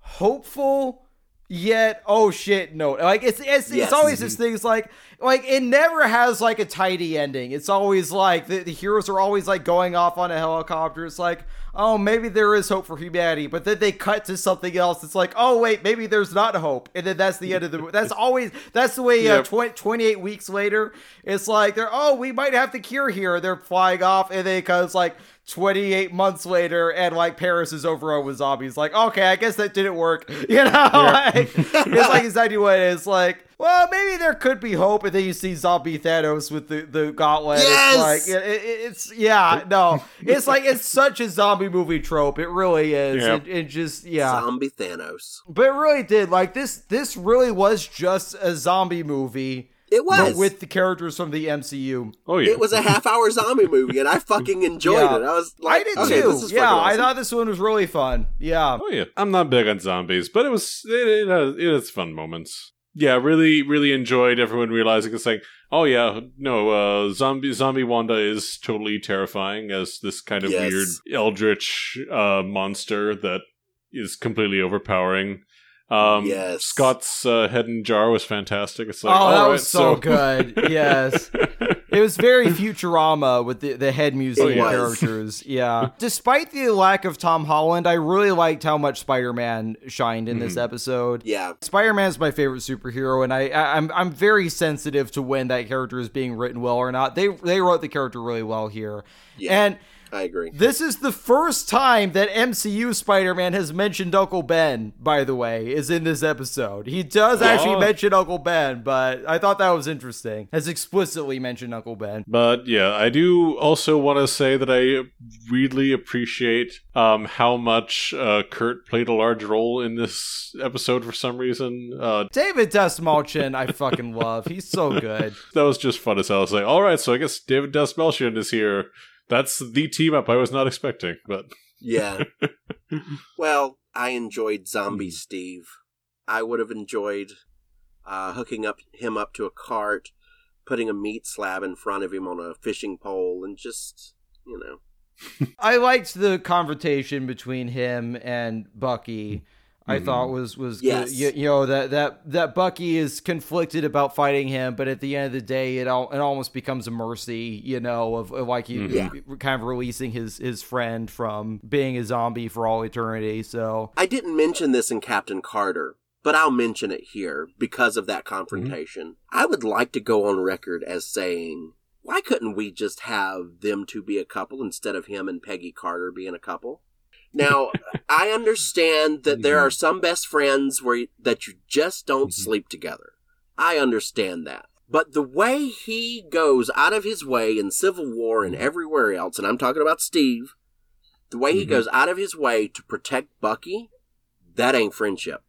hopeful yet oh shit no. Like it's it's, Yes. it's always this things like like it never has like a tidy ending. It's always like the, the heroes are always like going off on a helicopter. It's like oh maybe there is hope for humanity but then they cut to something else. It's like oh wait maybe there's not hope. And then that's the end of the that's always that's the way uh, tw- 28 weeks later it's like they're oh we might have the cure here. They're flying off and they cause like 28 months later and like paris is overrun with zombies. Like okay i guess that didn't work. You know like, it's like exactly what it is. Like well maybe there could be hope and then you see zombie thanos with the, the gauntlet. Yes! it's like it, it- it's yeah no. It's like it's such a zombie movie trope. It really is. Yeah. it, it just yeah. Zombie Thanos. but it really did. Like this this really was just a zombie movie It was. but with the characters from the mcu Oh yeah, it was a half hour zombie movie, and I fucking enjoyed Yeah. it. I was like, I did okay, too. this is Yeah, fucking I thought this one was really fun. Yeah. Oh yeah, I'm not big on zombies, but it was it, it, has, it has fun moments. Yeah, really, really enjoyed everyone realizing it's like, oh yeah, no, uh, zombie zombie Wanda is totally terrifying as this kind of Yes. weird eldritch uh, monster that is completely overpowering. Um, Yes. Scott's uh, head in jar was fantastic. It's Oh, like, that all was right, so good. Yes. It was very Futurama with the, the head museum It was. characters. Yeah. Despite the lack of Tom Holland, I really liked how much Spider Man shined in this episode. Yeah, Spider Man is my favorite superhero, and I, I I'm I'm very sensitive to when that character is being written well or not. They they wrote the character really well here, Yeah. and I agree. this is the first time that MCU Spider Man has mentioned Uncle Ben. By the way, is in this episode. He does actually Oh. mention Uncle Ben, but I thought that was interesting. Has explicitly mentioned Uncle Ben. But yeah, I do also want to say that I really appreciate um, how much uh, Kurt played a large role in this episode for some reason. Uh, David Dastmalchian, I fucking love. He's so good. that was just fun as hell. I was like, all right, so I guess David Dastmalchian is here. That's the team up I was not expecting, but Yeah. well, I enjoyed Zombie. Steve. I would have enjoyed uh, hooking up him up to a cart putting a meat slab in front of him on a fishing pole and just, you know. I liked the confrontation between him and Bucky. I Mhm. thought was was Yes. good. You, you know that that that Bucky is conflicted about fighting him, but at the end of the day, it all it almost becomes a mercy. You know, of, of like he Yeah. kind of releasing his his friend from being a zombie for all eternity. So I didn't mention this in Captain Carter, but I'll mention it here because of that confrontation. I would like to go on record as saying, why couldn't we just have them two be a couple instead of him and Peggy Carter being a couple? Now, I understand that there are some best friends where that you just don't Mhm. sleep together. I understand that. But the way he goes out of his way in Civil War and everywhere else, and I'm talking about Steve, the way he Mhm. goes out of his way to protect Bucky, that ain't friendship.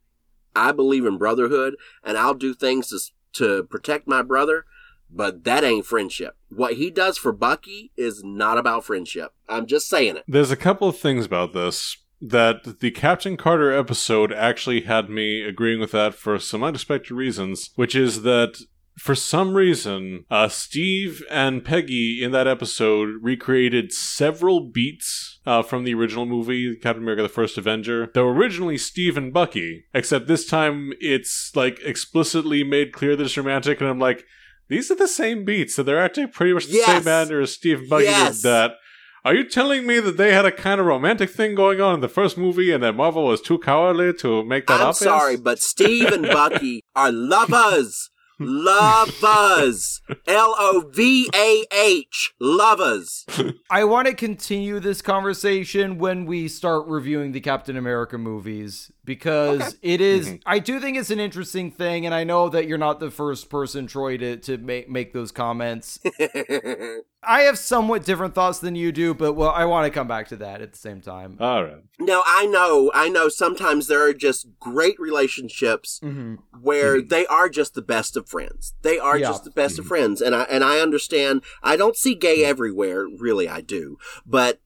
I believe in brotherhood, and I'll do things to, to protect my brother, but that ain't friendship. What he does for Bucky is not about friendship. I'm just saying it. There's a couple of things about this that the Captain Carter episode actually had me agreeing with that for some unexpected reasons, which is that for some reason, uh, Steve and Peggy in that episode recreated several beats uh, from the original movie, Captain America the First Avenger, though originally Steve and Bucky, except this time it's like explicitly made clear that it's romantic, and I'm like, these are the same beats, so they're actually pretty much the Yes. same manner as Steve and Bucky Yes. did that. Are you telling me that they had a kind of romantic thing going on in the first movie and that Marvel was too cowardly to make that I'm obvious? sorry, but Steve and Bucky are lovers. Lovers. L O V A H. Lovers. I want to continue this conversation when we start reviewing the Captain America movies because it is- Mhm. I do think it's an interesting thing, and I know that you're not the first person, Troy, to to make make those comments. I have somewhat different thoughts than you do, but well, I want to come back to that at the same time. All right. now, I know, I know sometimes there are just great relationships hmm where they are just the best of friends. They are Yeah. just the best of friends. And I, and I understand, I don't see gay everywhere. Really, I do. But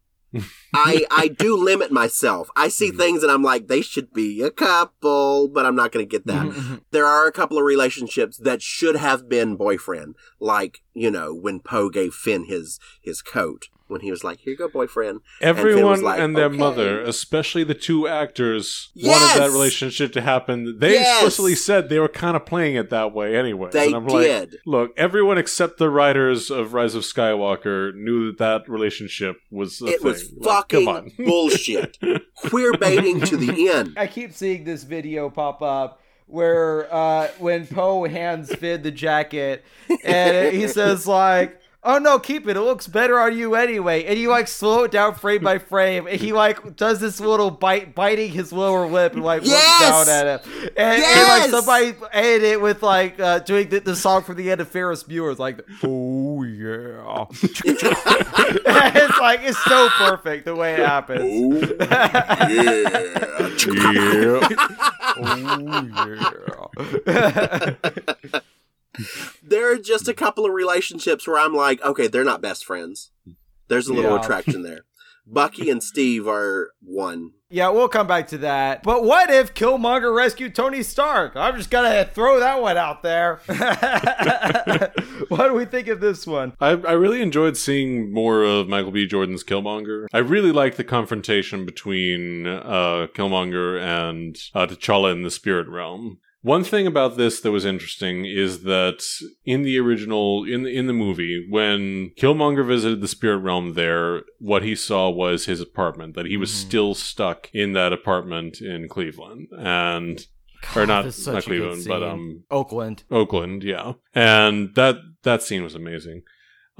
I, I do limit myself. I see things and I'm like, they should be a couple, but I'm not going to get that. Mm-hmm. there are a couple of relationships that should have been boyfriend, like you know when Poe gave Finn his his coat when he was like, "Here you go, boyfriend." Finn was Everyone like, and their "Okay." mother, especially the two actors, Yes! wanted that relationship to happen. They Yes! explicitly said they were kind of playing it that way anyway. They and I'm like, did. look, everyone except the writers of Rise of Skywalker knew that that relationship was a it thing. was Like, come fucking on. bullshit, queer baiting to the end. I keep seeing this video pop up where uh, when Poe hands Finn the jacket, and he says like. Oh no, keep it. It looks better on you anyway. And you like slow it down frame by frame. And he like does this little bite, biting his lower lip, and like Yes! looks down at him. And, and, like somebody edited it with like uh, doing the, the song from the end of Ferris Bueller. It's like, oh yeah. it's like it's so perfect the way it happens. yeah. Oh yeah. There are just a couple of relationships where I'm like, okay, they're not best friends. There's a little Yeah. attraction there. Bucky and Steve are one. Yeah, we'll come back to that. But what if Killmonger rescued Tony Stark? I'm just gonna throw that one out there. what do we think of this one? I, I really enjoyed seeing more of Michael B. Jordan's Killmonger. I really liked the confrontation between uh, Killmonger and uh, T'Challa in the spirit realm. One thing about this that was interesting is that in the original, in the, in the movie, when Killmonger visited the spirit realm there, what he saw was his apartment, that he was Mhm. still stuck in that apartment in Cleveland. And, or not, this is such not Cleveland, but, um, Oakland. Oakland, yeah. And that that scene was amazing.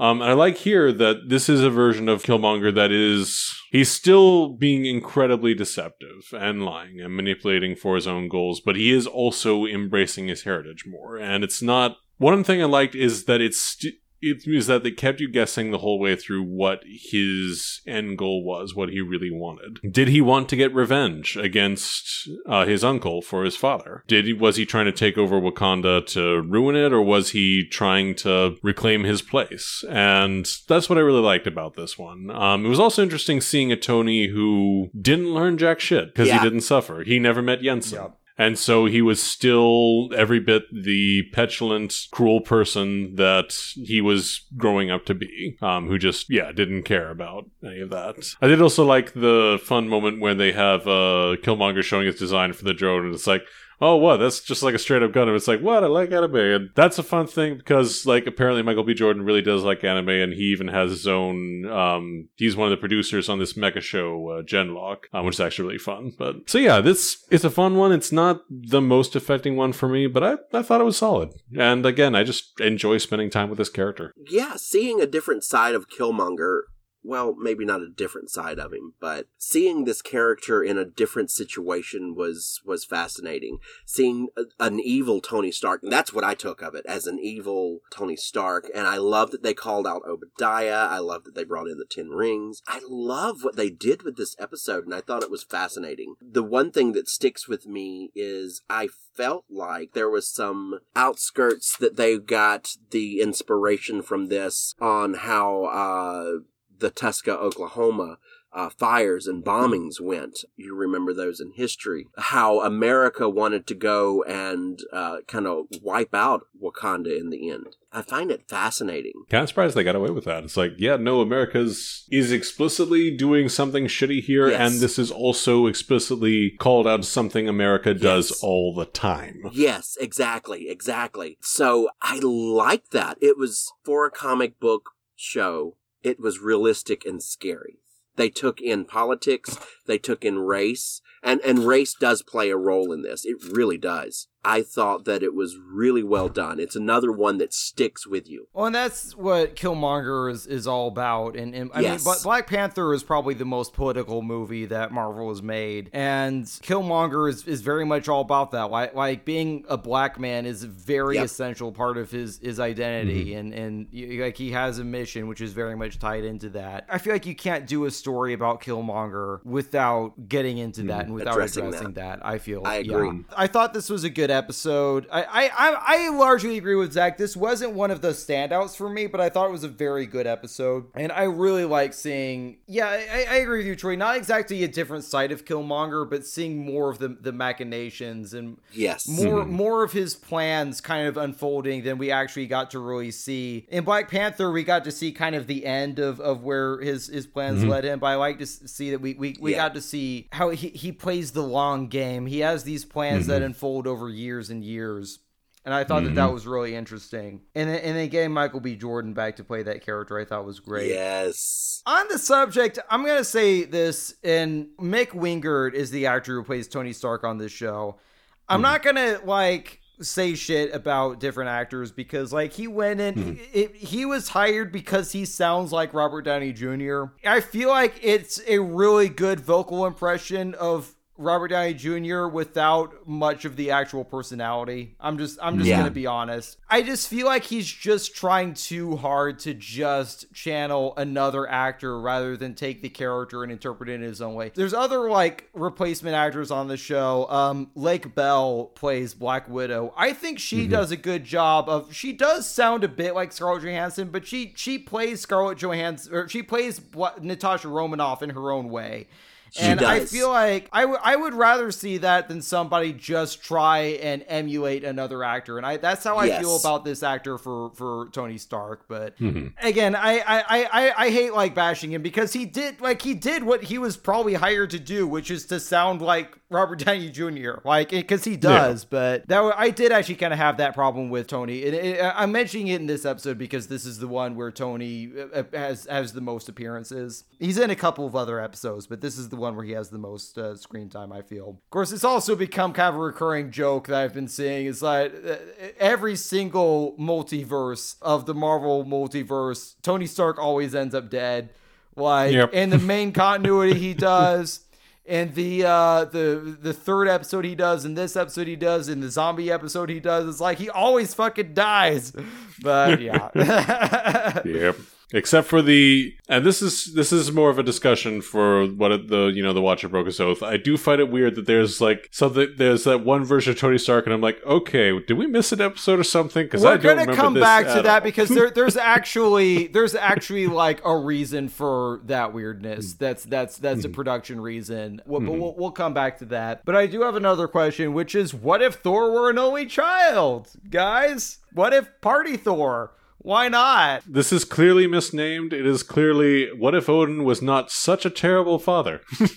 Um, and I like here that this is a version of Killmonger that is he's still being incredibly deceptive and lying and manipulating for his own goals, but he is also embracing his heritage more. And it's not one thing I liked is that it's st- it is that they kept you guessing the whole way through what his end goal was, what he really wanted. Did he want to get revenge against uh, his uncle for his father? Did he was he trying to take over Wakanda to ruin it, or was he trying to reclaim his place? And that's what I really liked about this one. Um, it was also interesting seeing a Tony who didn't learn jack shit because Yeah. he didn't suffer. He never met Yinsen. Yep. And so he was still every bit the petulant, cruel person that he was growing up to be, um, who just, yeah, didn't care about any of that. I did also like the fun moment when they have uh, Killmonger showing his design for the drone, and it's like, oh, what? That's just like a straight up gun. It's like, what? I like anime. And that's a fun thing because, like, apparently Michael B. Jordan really does like anime, and he even has his own. Um, he's one of the producers on this mecha show, uh, Genlock, um, which is actually really fun. But so, yeah, this is a fun one. It's not the most affecting one for me, but I, I thought it was solid. And again, I just enjoy spending time with this character. Yeah, seeing a different side of Killmonger well, maybe not a different side of him, but seeing this character in a different situation was was fascinating. Seeing a, an evil Tony Stark, and that's what I took of it as an evil Tony Stark. And I love that they called out Obadiah. I love that they brought in the Ten Rings. I love what they did with this episode, and I thought it was fascinating. The one thing that sticks with me is I felt like there was some outskirts that they got the inspiration from this on how uh the Tulsa, Oklahoma uh, fires and bombings went. You remember those in history. How America wanted to go and uh, kind of wipe out Wakanda in the end. I find it fascinating. Kind of surprised they got away with that. It's like, yeah, no, America's is explicitly doing something shitty here, Yes. and this is also explicitly called out something America does all the time. Yes, exactly, exactly. So I like that. It was for a comic book show. It was realistic and scary. They took in politics. They took in race, and and race does play a role in this. It really does. I thought that it was really well done. It's another one that sticks with you. Well, and that's what Killmonger is, is all about. And, and I Yes. mean, but Black Panther is probably the most political movie that Marvel has made, and Killmonger is, is very much all about that. Like, like being a black man is a very Yep. essential part of his his identity, mm-hmm. and and like he has a mission which is very much tied into that. I feel like you can't do a story about Killmonger without getting into mm-hmm. that and without Addressing addressing, that. that. I feel I yeah. agree. I thought this was a good episode. I, I, I, I largely agree with Zach. This wasn't one of the standouts for me, but I thought it was a very good episode. And I really like seeing, yeah, I, I agree with you, Troy. Not exactly a different side of Killmonger, but seeing more of the, the machinations and Yes. more mm-hmm. more of his plans kind of unfolding than we actually got to really see in Black Panther. We got to see kind of the end of, of where his his plans mm-hmm. led him, but I like to see that we we, we Yeah. got to see how he, he plays the long game. He has these plans that mm-hmm. unfold over years and years. And I thought that that mm-hmm. was really interesting. And then, and then getting Michael B. Jordan back to play that character, I thought was great. Yes. On the subject, I'm gonna say this, and Mick Wingert is the actor who plays Tony Stark on this show. I'm mm-hmm. not gonna like say shit about different actors because like he went in mm-hmm. it, he was hired because he sounds like Robert Downey Jr. I feel like it's a really good vocal impression of Robert Downey Jr. without much of the actual personality. I'm just I'm just Yeah. gonna be honest. I just feel like he's just trying too hard to just channel another actor rather than take the character and interpret it in his own way. There's other like replacement actors on the show. Um, Lake Bell plays Black Widow. I think she does a good job of. She does sound a bit like Scarlett Johansson, but she she plays Scarlett Johansson or she plays Bla- Natasha Romanoff in her own way. And I feel like I, w- I would rather see that than somebody just try and emulate another actor, and I that's how I Yes. feel about this actor for for Tony Stark. But again, I, I I I hate like bashing him because he did like he did what he was probably hired to do, which is to sound like Robert Downey Jr. Like because he does. But that I did actually kind of have that problem with Tony. It, it, I'm mentioning it in this episode because this is the one where Tony uh, has has the most appearances. He's in a couple of other episodes, but this is the one where he has the most uh, screen time. I feel. Of course, it's also become kind of a recurring joke that I've been seeing. Is like uh, every single multiverse of the Marvel multiverse, Tony Stark always ends up dead. Like Yep. in the main continuity, he does. and the uh the the third episode he does, and this episode he does, and the zombie episode he does, it's like he always fucking dies. But yeah. Yep. Except for the and this is this is more of a discussion for what the you know the Watcher broke his oath. I do find it weird that there's like something there's that one version of Tony Stark, and I'm like, okay, did we miss an episode or something? Because I We're don't gonna come back to that all. because there, there's actually there's actually like a reason for that weirdness. Hmm. That's that's that's a hmm. production reason. Well, But we'll, we'll come back to that. But I do have another question, which is, what if Thor were an only child, guys? What if Party Thor? Why not? This is clearly misnamed. It is clearly what if Odin was not such a terrible father?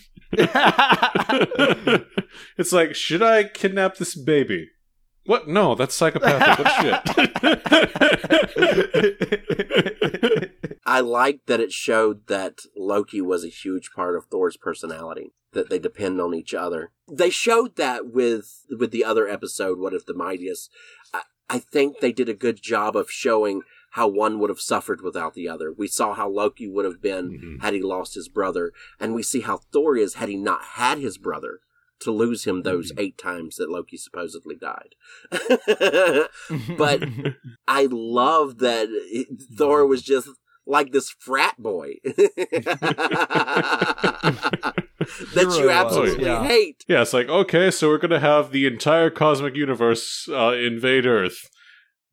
it's like, should I kidnap this baby? What? No, that's psychopathic. That's shit. I liked that it showed that Loki was a huge part of Thor's personality. That they depend on each other. They showed that with with the other episode. What if the mightiest? I, think they did a good job of showing how one would have suffered without the other. We saw how Loki would have been mm-hmm. had he lost his brother, and we see how Thor is had he not had his brother to lose him those mm-hmm. eight times that Loki supposedly died. but I love that it- Thor was just like this frat boy that you absolutely yeah. hate. yeah, it's like, okay, so we're going to have the entire cosmic universe uh, invade Earth.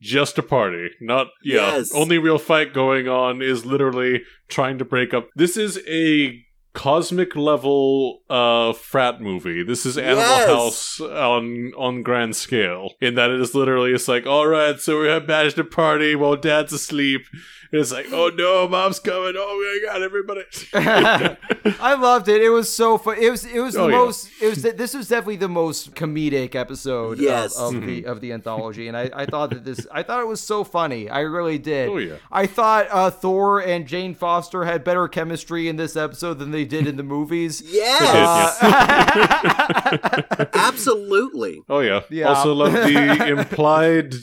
Just a party. Not, yeah. Yes. Only real fight going on is literally trying to break up. This is a cosmic level uh frat movie. This is Animal Yes. House on on grand scale. In that it is literally it's like, all right, so we have bachelor party while dad's asleep. And it's like, oh no, mom's coming. Oh my god, everybody. I loved it. It was so fun. It was it was the Oh, yeah. most. It was this was definitely the most comedic episode Yes. of, of the Mm-hmm. of the anthology, and I, I thought that this I thought it was so funny. I really did. Oh, yeah. I thought uh, Thor and Jane Foster had better chemistry in this episode than they did in the movies. Yes, Uh, absolutely. Oh yeah. Yeah. Also love the implied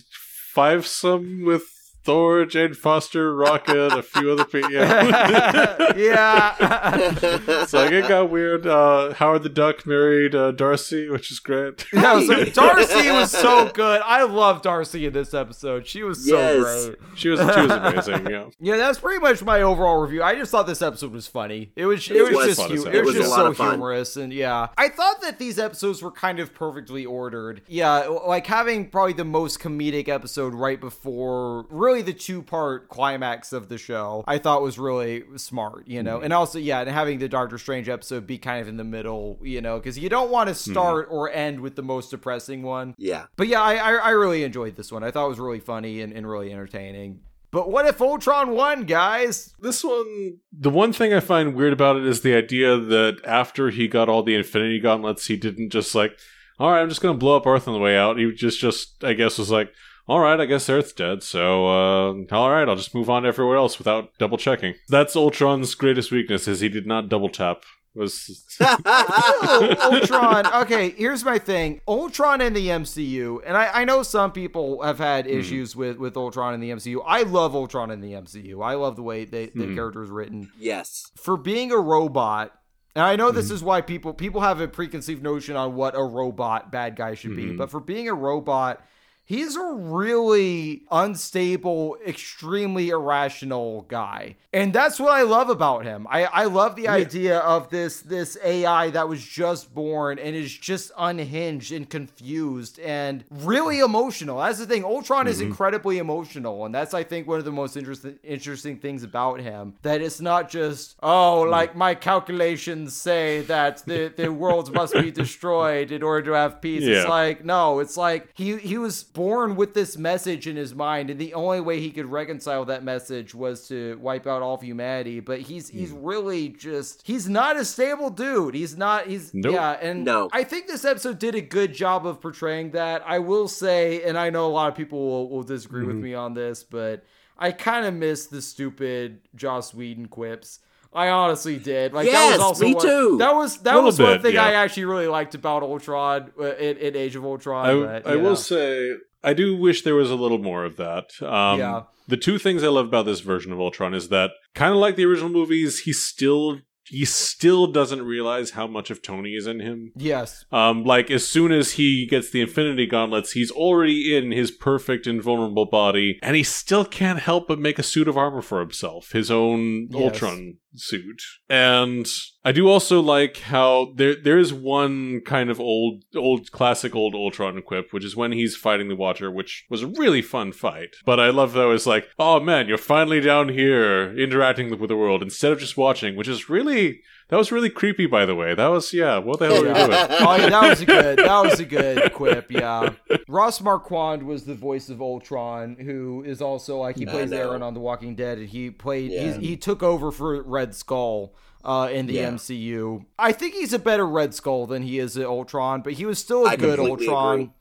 fivesome with Thor, Jane Foster, Rocket, a few other people. Yeah. yeah. it's like it got weird. Uh, Howard the Duck married uh, Darcy, which is great. No, so Darcy was so good. I love Darcy in this episode. She was so Yes. great. she was she was amazing. Yeah. Yeah, that's pretty much my overall review. I just thought this episode was funny. It was it, It was, was just hu- it It was was just so humorous and yeah. I thought that these episodes were kind of perfectly ordered. Yeah, like having probably the most comedic episode right before really the two-part climax of the show. I thought was really smart, you Mm-hmm. know. And also yeah, and having the Doctor Strange episode be kind of in the middle, you know, cuz you don't want to Mm-hmm. start or end with the most depressing one. Yeah. But yeah, I, I I really enjoyed this one. I thought it was really funny and, and really entertaining. But what if Ultron won, guys? This one, the one thing I find weird about it is the idea that after he got all the Infinity Gauntlets, he didn't just like, all right, I'm just gonna blow up Earth on the way out. He just, just, I guess, was like, all right, I guess Earth's dead, so uh, all right, I'll just move on to everywhere else without double checking. That's Ultron's greatest weakness is he did not double tap. Was Oh, Ultron. Okay, here's my thing. Ultron in the MCU, and I, I know some people have had hmm. issues with, with Ultron in the MCU. I love Ultron in the MCU. I love the way they, the hmm. character is written. yes. For being a robot, and I know this hmm. is why people people have a preconceived notion on what a robot bad guy should be, but for being a robot, he's a really unstable, extremely irrational guy. And that's what I love about him. I, I love the idea of this this AI that was just born and is just unhinged and confused and really emotional. That's the thing. Ultron is mm-hmm. incredibly emotional, and that's I think one of the most interesting interesting things about him. That it's not just, oh, mm. like my calculations say that the, the worlds must be destroyed in order to have peace. It's like, no, it's like he he was born with this message in his mind, and the only way he could reconcile that message was to wipe out all of humanity. But he's he's really just he's not a stable dude. He's not he's Nope. yeah, and No. I think this episode did a good job of portraying that. I will say, and I know a lot of people will, will disagree Mm-hmm. with me on this, but I kind of miss the stupid Joss Whedon quips. I honestly did. Like that Yes, was also me one, too. That was that Little was one bit, thing yeah. I actually really liked about Ultron uh, in, in Age of Ultron. I, but, I you know. will say I do wish there was a little more of that. Um, Yeah. The two things I love about this version of Ultron is that, kind of like the original movies, he still he still doesn't realize how much of Tony is in him. Yes. Um, like as soon as he gets the Infinity Gauntlets, he's already in his perfect invulnerable body, and he still can't help but make a suit of armor for himself, his own Yes. Ultron suit. And I do also like how there there is one kind of old old classic old Ultron quip, which is when he's fighting the Watcher, which was a really fun fight. But I love though is like, oh man, you're finally down here interacting with the world instead of just watching, which is really that was really creepy by the way. That was yeah, what the hell are you doing? oh, yeah, that was a good. That was a good quip. Yeah, Ross Marquand was the voice of Ultron, who is also like he I plays know. Aaron on The Walking Dead, and he played. Yeah. He's, he took over for Red Skull. Uh, in the Yeah. MCU, I think he's a better Red Skull than he is at Ultron, but he was still a I good completely Ultron. agree.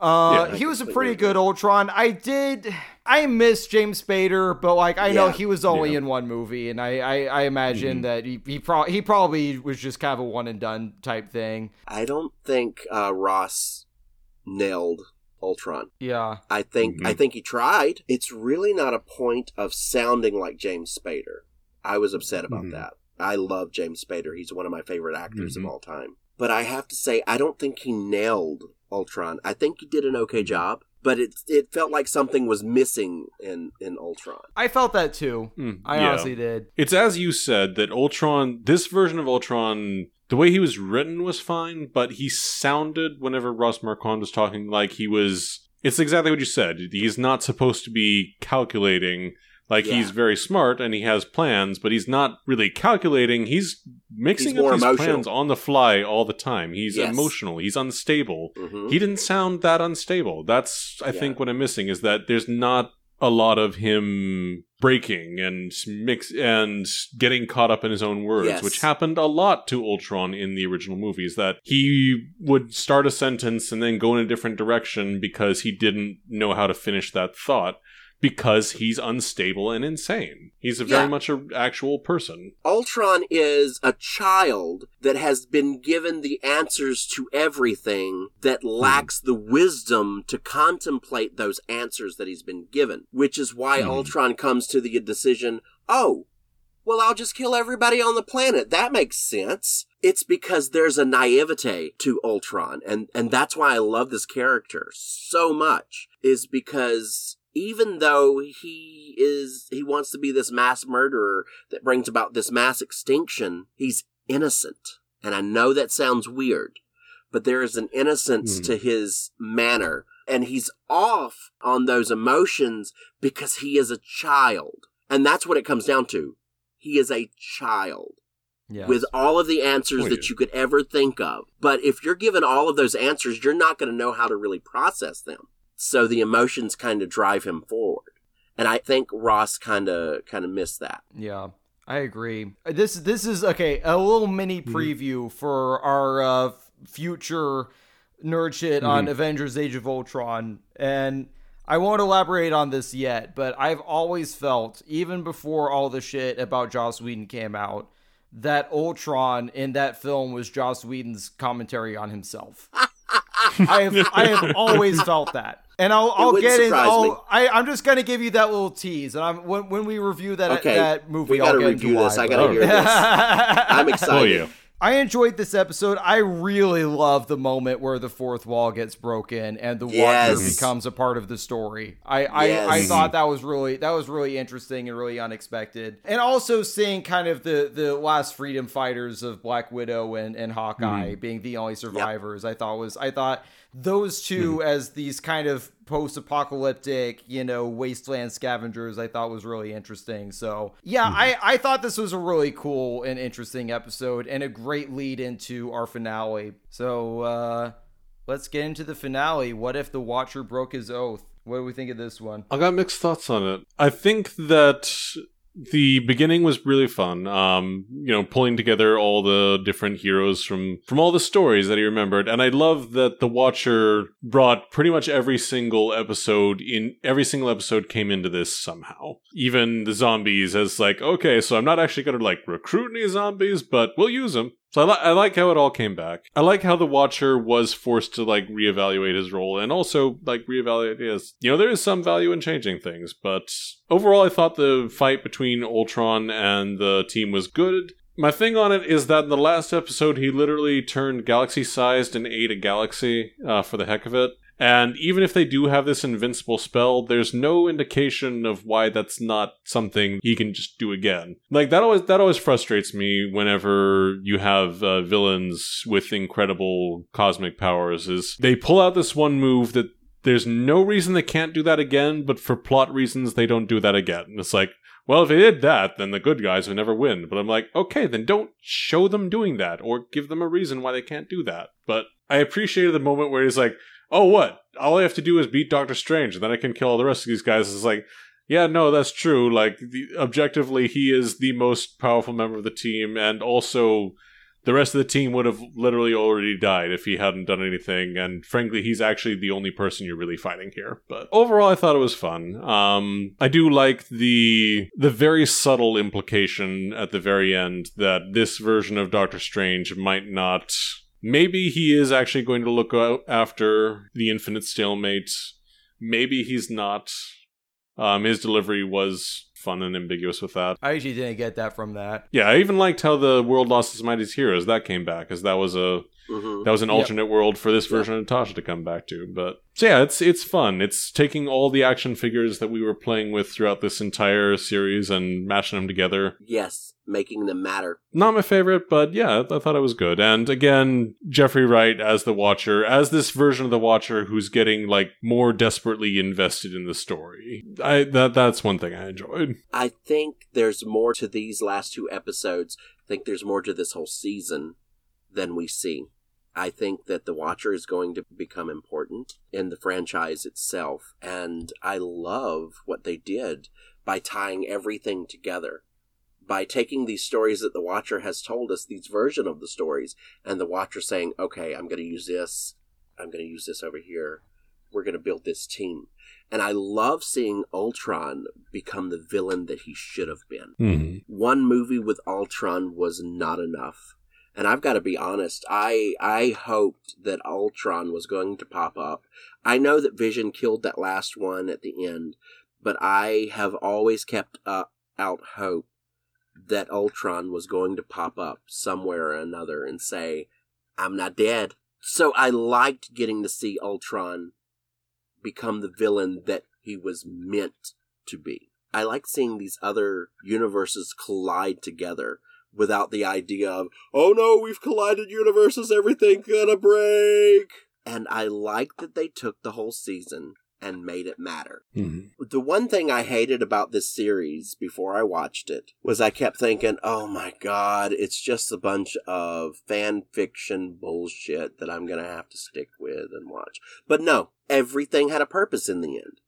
Uh, Yeah, he was a pretty agree. good Ultron. I did. I miss James Spader, but like I know he was only Yeah. in one movie, and I I, I imagine that he he, pro- he probably was just kind of a one and done type thing. I don't think uh, Ross nailed Ultron. Yeah, I think I Mhm. think he tried. It's really not a point of sounding like James Spader. I was upset about Mhm. that. I love James Spader. He's one of my favorite actors of all time. But I have to say, I don't think he nailed Ultron. I think he did an okay job, but it it felt like something was missing in in Ultron. I felt that too. Mm, I yeah. honestly did. It's as you said that Ultron, this version of Ultron, the way he was written was fine, but he sounded, whenever Ross Marquand was talking, like he was. It's exactly what you said. He's not supposed to be calculating. Like Yeah. he's very smart and he has plans, but he's not really calculating. He's mixing He's up these emotional. plans on the fly all the time. He's Yes. emotional. He's unstable. hmm He didn't sound that unstable. That's I Yeah. think what I'm missing is that there's not a lot of him breaking and mix and getting caught up in his own words, Yes. which happened a lot to Ultron in the original movies. That he would start a sentence and then go in a different direction because he didn't know how to finish that thought. Because he's unstable and insane. He's a very Yeah. much an actual person. Ultron is a child that has been given the answers to everything that lacks the wisdom to contemplate those answers that he's been given, which is why Hmm. Ultron comes to the decision, oh, well, I'll just kill everybody on the planet. That makes sense. It's because there's a naivete to Ultron, and, and that's why I love this character so much, is because even though he is, he wants to be this mass murderer that brings about this mass extinction, he's innocent. And I know that sounds weird, but there is an innocence Mhm. to his manner, and he's off on those emotions because he is a child. And that's what it comes down to. He is a child Yeah. with all of the answers Oh, that you could ever think of. But if you're given all of those answers, you're not going to know how to really process them. So the emotions kind of drive him forward. And I think Ross kind of kind of missed that. Yeah, I agree. This this is okay. A little mini Mm-hmm. preview for our uh, future nerd shit on Mm-hmm. Avengers: Age of Ultron, and I won't elaborate on this yet. But I've always felt, even before all the shit about Joss Whedon came out, that Ultron in that film was Joss Whedon's commentary on himself. I have I have always felt that. And I'll, I'll get in. I'll, I, I'm just gonna give you that little tease, and I'm when, when we review that Okay, that movie, we I'll gotta get review this. why, I gotta but- hear this. I'm excited. Oh yeah. I enjoyed this episode. I really love the moment where the fourth wall gets broken and the Watcher becomes a part of the story. I I, I thought that was really that was really interesting and really unexpected. And also seeing kind of the the last freedom fighters of Black Widow and, and Hawkeye mm-hmm. being the only survivors, I thought was I thought those 2 as these kind of post-apocalyptic, you know, wasteland scavengers, I thought was really interesting. So yeah, I I thought this was a really cool and interesting episode and a great lead into our finale. So uh let's get into the finale. What if the Watcher broke his oath? What do we think of this one? I got mixed thoughts on it. I think that the beginning was really fun. Um, you know, pulling together all the different heroes from from all the stories that he remembered, and I love that the Watcher brought pretty much every single episode in. Every single episode came into this somehow. Even the zombies, as like, okay, so I'm not actually going to like recruit any zombies, but we'll use them. So I, li- I like how it all came back. I like how the Watcher was forced to like reevaluate his role and also like reevaluate his. You know, there is some value in changing things, but overall, I thought the fight between Ultron and the team was good. My thing on it is that in the last episode, he literally turned galaxy sized and ate a galaxy uh, for the heck of it. And even if they do have this invincible spell, there's no indication of why that's not something he can just do again. Like that always that always frustrates me whenever you have uh, villains with incredible cosmic powers. Is they pull out this one move that there's no reason they can't do that again, but for plot reasons they don't do that again. It's like, well, if they did that, then the good guys would never win. But I'm like, okay, then don't show them doing that or give them a reason why they can't do that. But I appreciated the moment where he's like, oh, what? All I have to do is beat Doctor Strange, and then I can kill all the rest of these guys. It's like, yeah, no, that's true. Like, the, objectively, he is the most powerful member of the team, and also the rest of the team would have literally already died if he hadn't done anything. And frankly, he's actually the only person you're really fighting here. But overall, I thought it was fun. Um, I do like the the very subtle implication at the very end that this version of Doctor Strange might not Maybe he is actually going to look out after the infinite stalemate. Maybe he's not. Um, his delivery was fun and ambiguous with that. I actually didn't get that from that. Yeah, I even liked how the world lost its mightiest heroes. That came back, because that was a Mhm. that was an Yep. alternate world for this version of Natasha to come back to. But so yeah, it's it's fun. It's taking all the action figures that we were playing with throughout this entire series and mashing them together. Yes, making them matter. Not my favorite, but yeah, I thought it was good. And again, Jeffrey Wright as the Watcher, as this version of the Watcher who's getting like more desperately invested in the story. I that that's one thing I enjoyed. I think there's more to these last two episodes. I think there's more to this whole season than we see. I think that the Watcher is going to become important in the franchise itself. And I love what they did by tying everything together. By taking these stories that the Watcher has told us, these version of the stories, and the Watcher saying, okay, I'm going to use this. I'm going to use this over here. We're going to build this team. And I love seeing Ultron become the villain that he should have been. Mm-hmm. One movie with Ultron was not enough. And I've got to be honest, I I hoped that Ultron was going to pop up. I know that Vision killed that last one at the end, but I have always kept uh, out hope that Ultron was going to pop up somewhere or another and say, I'm not dead. So I liked getting to see Ultron become the villain that he was meant to be. I like seeing these other universes collide together without the idea of, oh no, we've collided universes, everything gonna break. And I like that they took the whole season and made it matter. Mm-hmm. The one thing I hated about this series before I watched it was I kept thinking, oh my god, it's just a bunch of fan fiction bullshit that I'm gonna have to stick with and watch. But no, everything had a purpose in the end.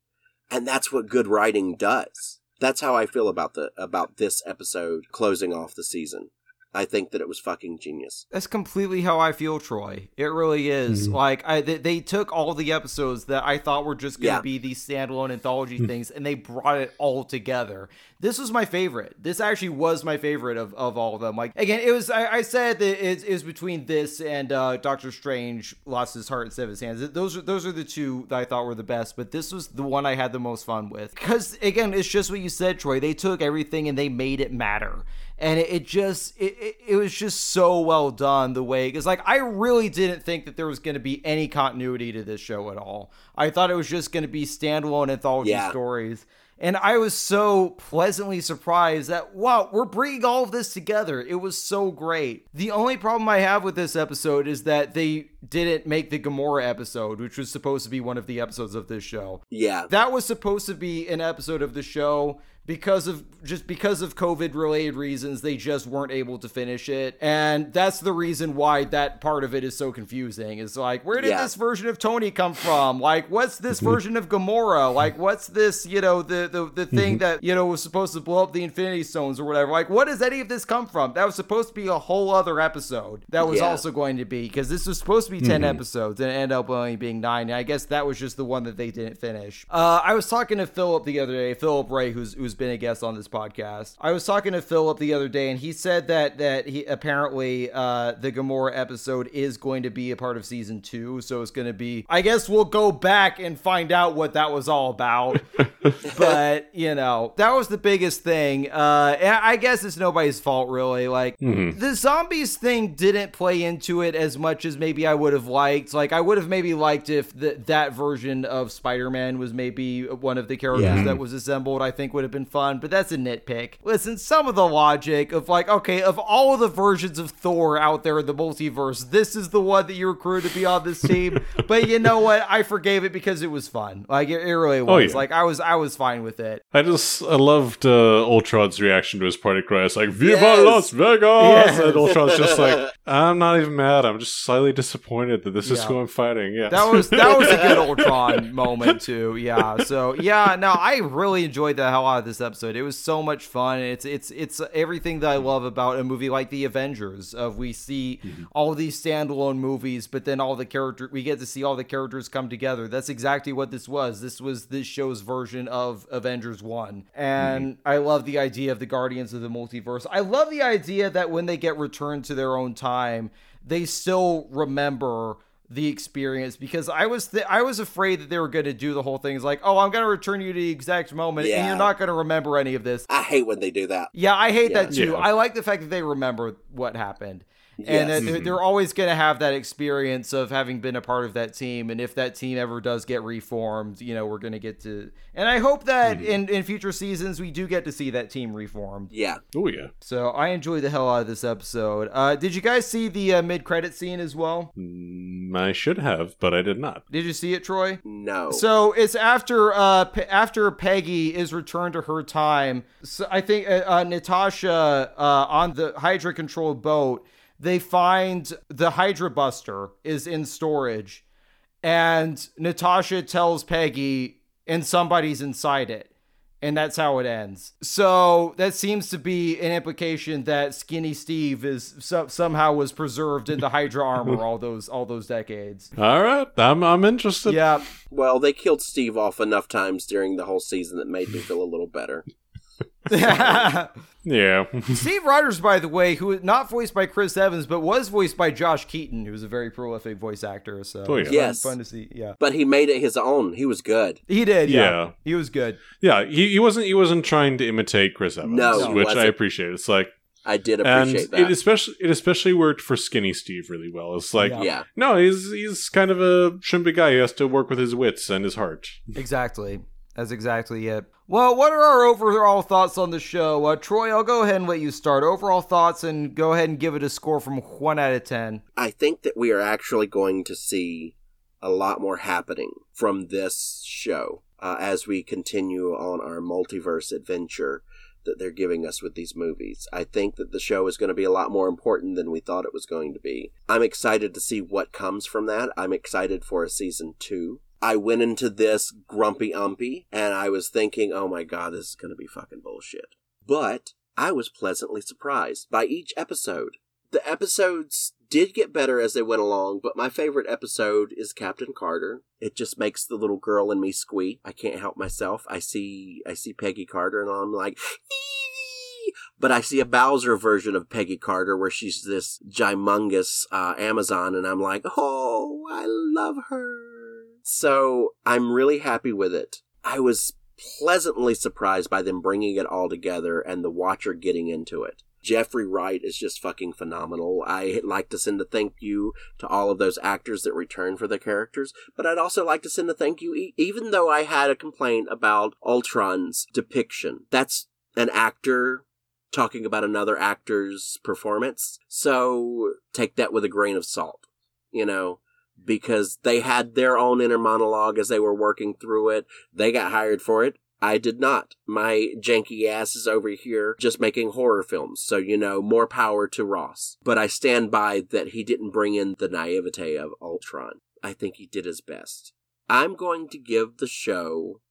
And that's what good writing does. That's how I feel about the about this episode closing off the season. I think that it was fucking genius. That's completely how I feel, Troy. It really is. Mhm. Like I, they, they took all the episodes that I thought were just gonna Yeah. be these standalone anthology things, and they brought it all together. This was my favorite. This actually was my favorite of, of all of them. Like again, it was. I, I said that it, it was between this and uh, Doctor Strange lost his heart instead of his hands. Those are those are the two that I thought were the best. But this was the one I had the most fun with because again, it's just what you said, Troy. They took everything and they made it matter and it, it just it, it, it was just so well done the way because like i really didn't think that there was going to be any continuity to this show at all i thought it was just going to be standalone anthology Yeah. stories and i was so pleasantly surprised that wow we're bringing all of this together. It was so great. The only problem i have with this episode is that they didn't make the gamora episode which was supposed to be one of the episodes of this show. Yeah. that was supposed to be an episode of the show because of just because of covid related reasons they just weren't able to finish it. And that's the reason why that part of it is so confusing. Is like where did Yeah. this version of tony come from? Like what's this version of gamora? Like what's this you know the the, the thing that you know was supposed to blow up the infinity stones or whatever? Like what does any of this come from? That was supposed to be a whole other episode that was Yeah. also going to be because this was supposed to be 10 episodes and it ended up only being nine. And i guess that was just the one that they didn't finish. Uh, i was talking to philip the other day philip ray who's who's who's been a guest on this podcast. I was talking to Philip the other day, and he said that that he apparently uh, the Gamora episode is going to be a part of season two. So it's going to be. I guess we'll go back and find out what that was all about. but you know, that was the biggest thing. Uh, I guess it's nobody's fault really. Like the zombies thing didn't play into it as much as maybe I would have liked. Like I would have maybe liked if the, that version of Spider-Man was maybe one of the characters Yeah. that was assembled. I think would have been fun. But that's a nitpick. Listen, some of the logic of like, okay, of all the versions of Thor out there in the multiverse, this is the one that you recruited to be on this team. but you know what? I forgave it because it was fun. Like it, it really was. Oh, yeah. Like I was, I was fine with it. I just I loved uh, Ultron's reaction to his party cry. It's like "Viva Yes. Las Vegas!" Yes. And Ultron's just like, "I'm not even mad. I'm just slightly disappointed that this is Yeah. who I'm fighting." Yeah, That was that was a good Ultron moment too. Yeah. So yeah, no, I really enjoyed the hell out of this episode. It was so much fun. It's it's it's everything that I love about a movie like The Avengers. Of we see mm-hmm. all these standalone movies, but then all the character we get to see all the characters come together. That's exactly what this was. This was this show's version of Avengers One, and mm-hmm. I love the idea of the Guardians of the Multiverse. I love the idea that when they get returned to their own time, they still remember the experience because I was th- I was afraid that they were going to do the whole thing. It's like, oh, I'm going to return you to the exact moment, and you're not going to remember any of this. I hate when they do that. Yeah, I hate Yeah. that too. Yeah. I like the fact that they remember what happened. And Yes. that they're, they're always going to have that experience of having been a part of that team. And if that team ever does get reformed, you know, we're going to get to. And I hope that in, in future seasons, we do get to see that team reformed. Yeah. oh yeah. So I enjoyed the hell out of this episode. Uh, did you guys see the uh, mid credit scene as well? Mm, I should have, but I did not. Did you see it, Troy? No. So it's after uh Pe- after Peggy is returned to her time. So I think uh, uh, Natasha uh, on the Hydra controlled boat. They find the Hydra Buster is in storage, and Natasha tells Peggy, and somebody's inside it. And that's how it ends. So that seems to be an implication that Skinny Steve is so- somehow was preserved in the Hydra armor all those all those decades. All right, I'm I'm interested. Yeah, well, they killed Steve off enough times during the whole season that made me feel a little better. Yeah. Steve Rogers, by the way, who is not voiced by Chris Evans, but was voiced by Josh Keaton, who's a very prolific voice actor. So Oh, yeah. it's fun- Yes. fun to see. Yeah, But he made it his own. He was good. he did. Yeah, Yeah. he was good. yeah, he, he wasn't he wasn't trying to imitate Chris Evans, No, which I wasn't. appreciate. It's like I did and appreciate that. it especially it especially worked for Skinny Steve really well. It's like Yeah. yeah. no, he's he's kind of a shrimpy guy. He has to work with his wits and his heart. Exactly. That's exactly it. Well, what are our overall thoughts on the show? Uh, Troy, I'll go ahead and let you start. Overall thoughts, and go ahead and give it a score from one out of ten. I think that we are actually going to see a lot more happening from this show uh, as we continue on our multiverse adventure that they're giving us with these movies. I think that the show is going to be a lot more important than we thought it was going to be. I'm excited to see what comes from that. I'm excited for a season two. I went into this grumpy umpy and I was thinking, oh my god, this is going to be fucking bullshit. But I was pleasantly surprised by each episode. The episodes did get better as they went along, but my favorite episode is Captain Carter. It just makes the little girl in me squeak. I can't help myself. I see I see Peggy Carter and I'm like but I see a Bowser version of Peggy Carter where she's this gymongous uh, Amazon and I'm like, "Oh, I love her." So, I'm really happy with it. I was pleasantly surprised by them bringing it all together and the watcher getting into it. Jeffrey Wright is just fucking phenomenal. I'd like to send a thank you to all of those actors that return for their characters, but I'd also like to send a thank you, even though I had a complaint about Ultron's depiction. That's an actor talking about another actor's performance, so take that with a grain of salt, you know? Because they had their own inner monologue as they were working through it. They got hired for it. I did not. My janky ass is over here just making horror films, so you know, more power to Ross. But I stand by that he didn't bring in the naivete of Ultron. I think he did his best. I'm going to give the show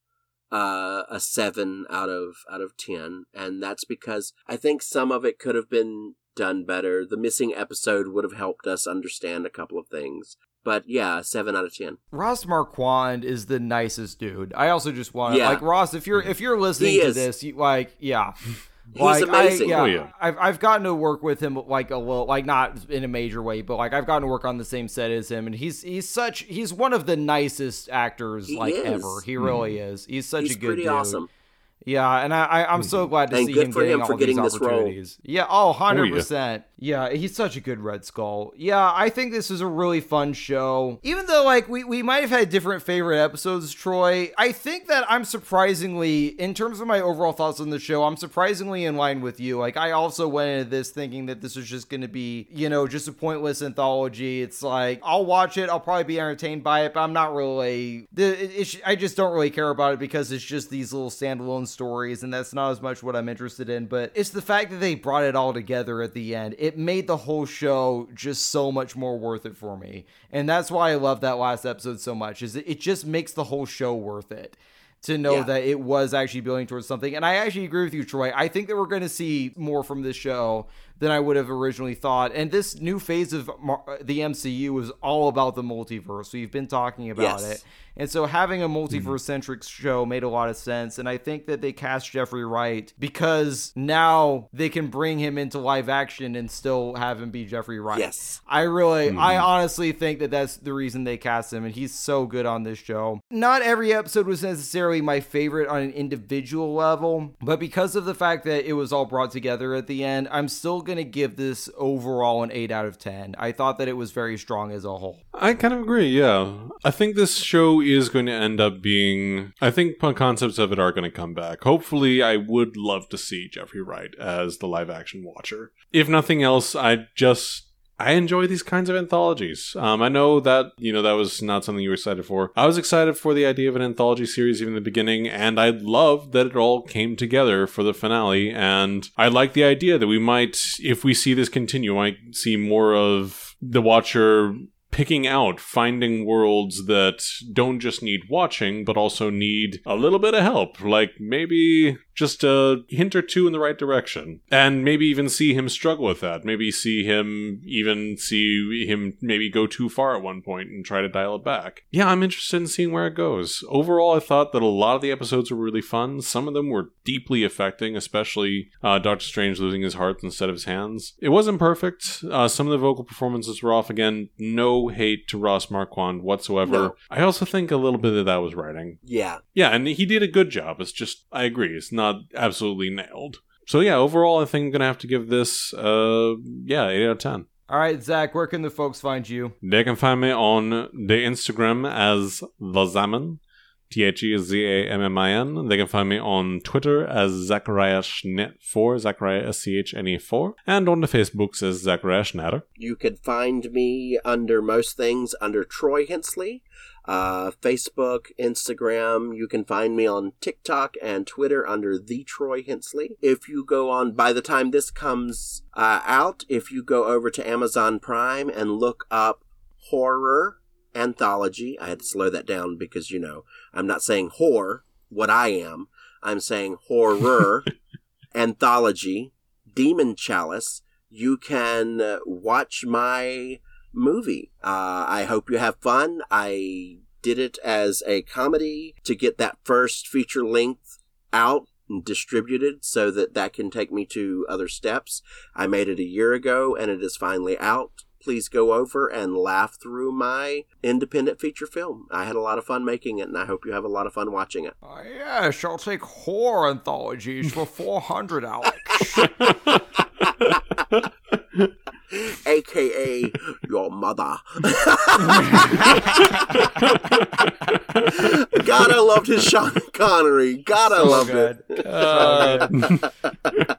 uh, a seven out of out of ten, and that's because I think some of it could have been done better. The missing episode would have helped us understand a couple of things. But yeah, seven out of ten. Ross Marquand is the nicest dude. I also just want to Yeah. like Ross. If you're if you're listening to this, you, like yeah, He's amazing. I, yeah, Oh, yeah. I've I've gotten to work with him like a little, like not in a major way, but like I've gotten to work on the same set as him, and he's he's such he's one of the nicest actors He like is. ever. He really mm-hmm. is. He's such He's a good pretty dude. awesome. Yeah, and I, I I'm so mm-hmm. glad to And see good him for getting him all getting these this role. opportunities. Yeah, oh, 100 Oh, yeah. percent. Yeah, he's such a good Red Skull. Yeah, I think this is a really fun show. Even though like we we might have had different favorite episodes, Troy. I think that I'm surprisingly, in terms of my overall thoughts on the show, I'm surprisingly in line with you. Like I also went into this thinking that this was just going to be, you know, just a pointless anthology. It's like I'll watch it, I'll probably be entertained by it, but I'm not really. The, I just don't really care about it because it's just these little standalone stories, and that's not as much what I'm interested in. But it's the fact that they brought it all together at the end. It made the whole show just so much more worth it for me, and that's why I love that last episode so much. Is it, just makes the whole show worth it to know Yeah. that it was actually building towards something. And I actually agree with you, Troy. I think that we're going to see more from this show than I would have originally thought. And this new phase of Mar- uh, the MCU is all about the multiverse. We've been talking about Yes. it. And so having a mm-hmm. multiverse centric show made a lot of sense. And I think that they cast Jeffrey Wright because now they can bring him into live action and still have him be Jeffrey Wright. Yes. I really, I mm-hmm. honestly think that that's the reason they cast him, and he's so good on this show. Not every episode was necessarily my favorite on an individual level, but because of the fact that it was all brought together at the end, I'm still gonna give this overall an 8 out of 10. I thought that it was very strong as a whole. I kind of agree, yeah. I think this show is going to end up being. I think concepts of it are going to come back. Hopefully, I would love to see Jeffrey Wright as the live action watcher. If nothing else, I just. I enjoy these kinds of anthologies. Um, I know that you know that was not something you were excited for. I was excited for the idea of an anthology series even in the beginning, and I loved that it all came together for the finale. And I like the idea that we might, if we see this continue, might see more of the Watcher picking out, finding worlds that don't just need watching, but also need a little bit of help. Like maybe just a hint or two in the right direction. And maybe even see him struggle with that. Maybe see him, even see him maybe go too far at one point and try to dial it back. Yeah, I'm interested in seeing where it goes. Overall, I thought that a lot of the episodes were really fun. Some of them were deeply affecting, especially uh, Doctor Strange losing his heart instead of his hands. It wasn't perfect. Uh, some of the vocal performances were off again. No hate to Ross Marquand whatsoever. No. I also think a little bit of that was writing. Yeah. Yeah, and he did a good job. It's just, I agree, it's not absolutely nailed. So yeah, overall, I think I'm gonna have to give this, uh, yeah, eight out of ten. All right, Zach, where can the folks find you? They can find me on the Instagram as the Zaman, T H E Z A M M I N. They can find me on Twitter as Zachariah Schnitt4, Zachariah S C H N E 4, and on the Facebooks as Zachariah Schneider. You could find me under most things under Troy Hensley, uh, Facebook, Instagram. You can find me on TikTok and Twitter under the Troy Hensley. If you go on, by the time this comes uh, out, if you go over to Amazon Prime and look up horror anthology, I had to slow that down because you know I'm not saying whore, what I am. I'm saying horror anthology, Demon Chalice. You can uh, watch my movie. Uh, I hope you have fun. I did it as a comedy to get that first feature length out and distributed so that that can take me to other steps. I made it a year ago and it is finally out. Please go over and laugh through my independent feature film. I had a lot of fun making it and I hope you have a lot of fun watching it. Uh, yes, I'll take horror anthologies for 400, Alex. AKA your mother. God, I loved his Sean Connery. God, I So loved good. it. So good.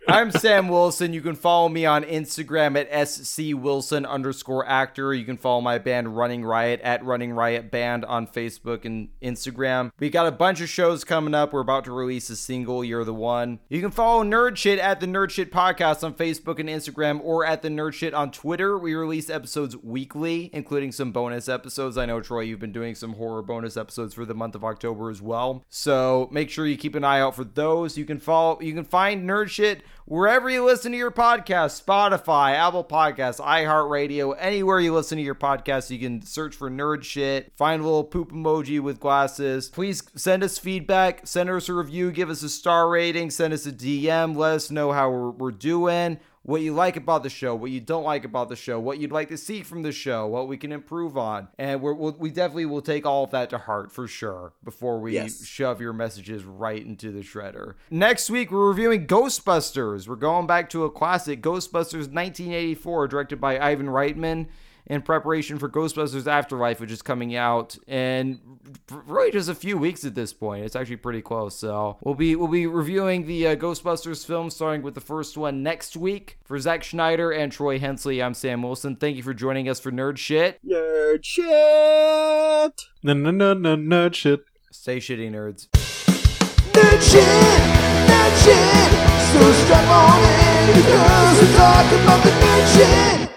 I'm Sam Wilson. You can follow me on Instagram at scwilson underscore actor. You can follow my band Running Riot at Running Riot Band on Facebook and Instagram. We got a bunch of shows coming up. We're about to release a single, You're the One. You can follow Nerd Shit at the Nerd Shit Podcast on Facebook and Instagram or at the Nerd Shit on Twitter. We release episodes weekly, including some bonus episodes. I know, Troy, you've been doing some horror bonus episodes for the month of October as well. So make sure you keep an eye out for those. You can follow, you can find Nerd Shit wherever you listen to your podcast Spotify, Apple Podcasts, iHeartRadio, anywhere you listen to your podcast. You can search for Nerd Shit, find a little poop emoji with glasses. Please send us feedback, send us a review, give us a star rating, send us a DM, let us know how we're, we're doing what you like about the show, what you don't like about the show, what you'd like to see from the show, what we can improve on. And we're, we'll, we definitely will take all of that to heart for sure before we Yes. shove your messages right into the shredder. Next week, we're reviewing Ghostbusters. We're going back to a classic, Ghostbusters 1984, directed by Ivan Reitman. In preparation for Ghostbusters Afterlife, which is coming out in really just a few weeks at this point. It's actually pretty close. So we'll be we'll be reviewing the uh, Ghostbusters film, starting with the first one next week. For Zack Schneider and Troy Hensley, I'm Sam Wilson. Thank you for joining us for Nerd Shit. Nerd shit. No, no, no, no, no, shit. Stay shitty, nerds. Nerd shit, nerd shit. So strap on in because we're talking about the nerd shit.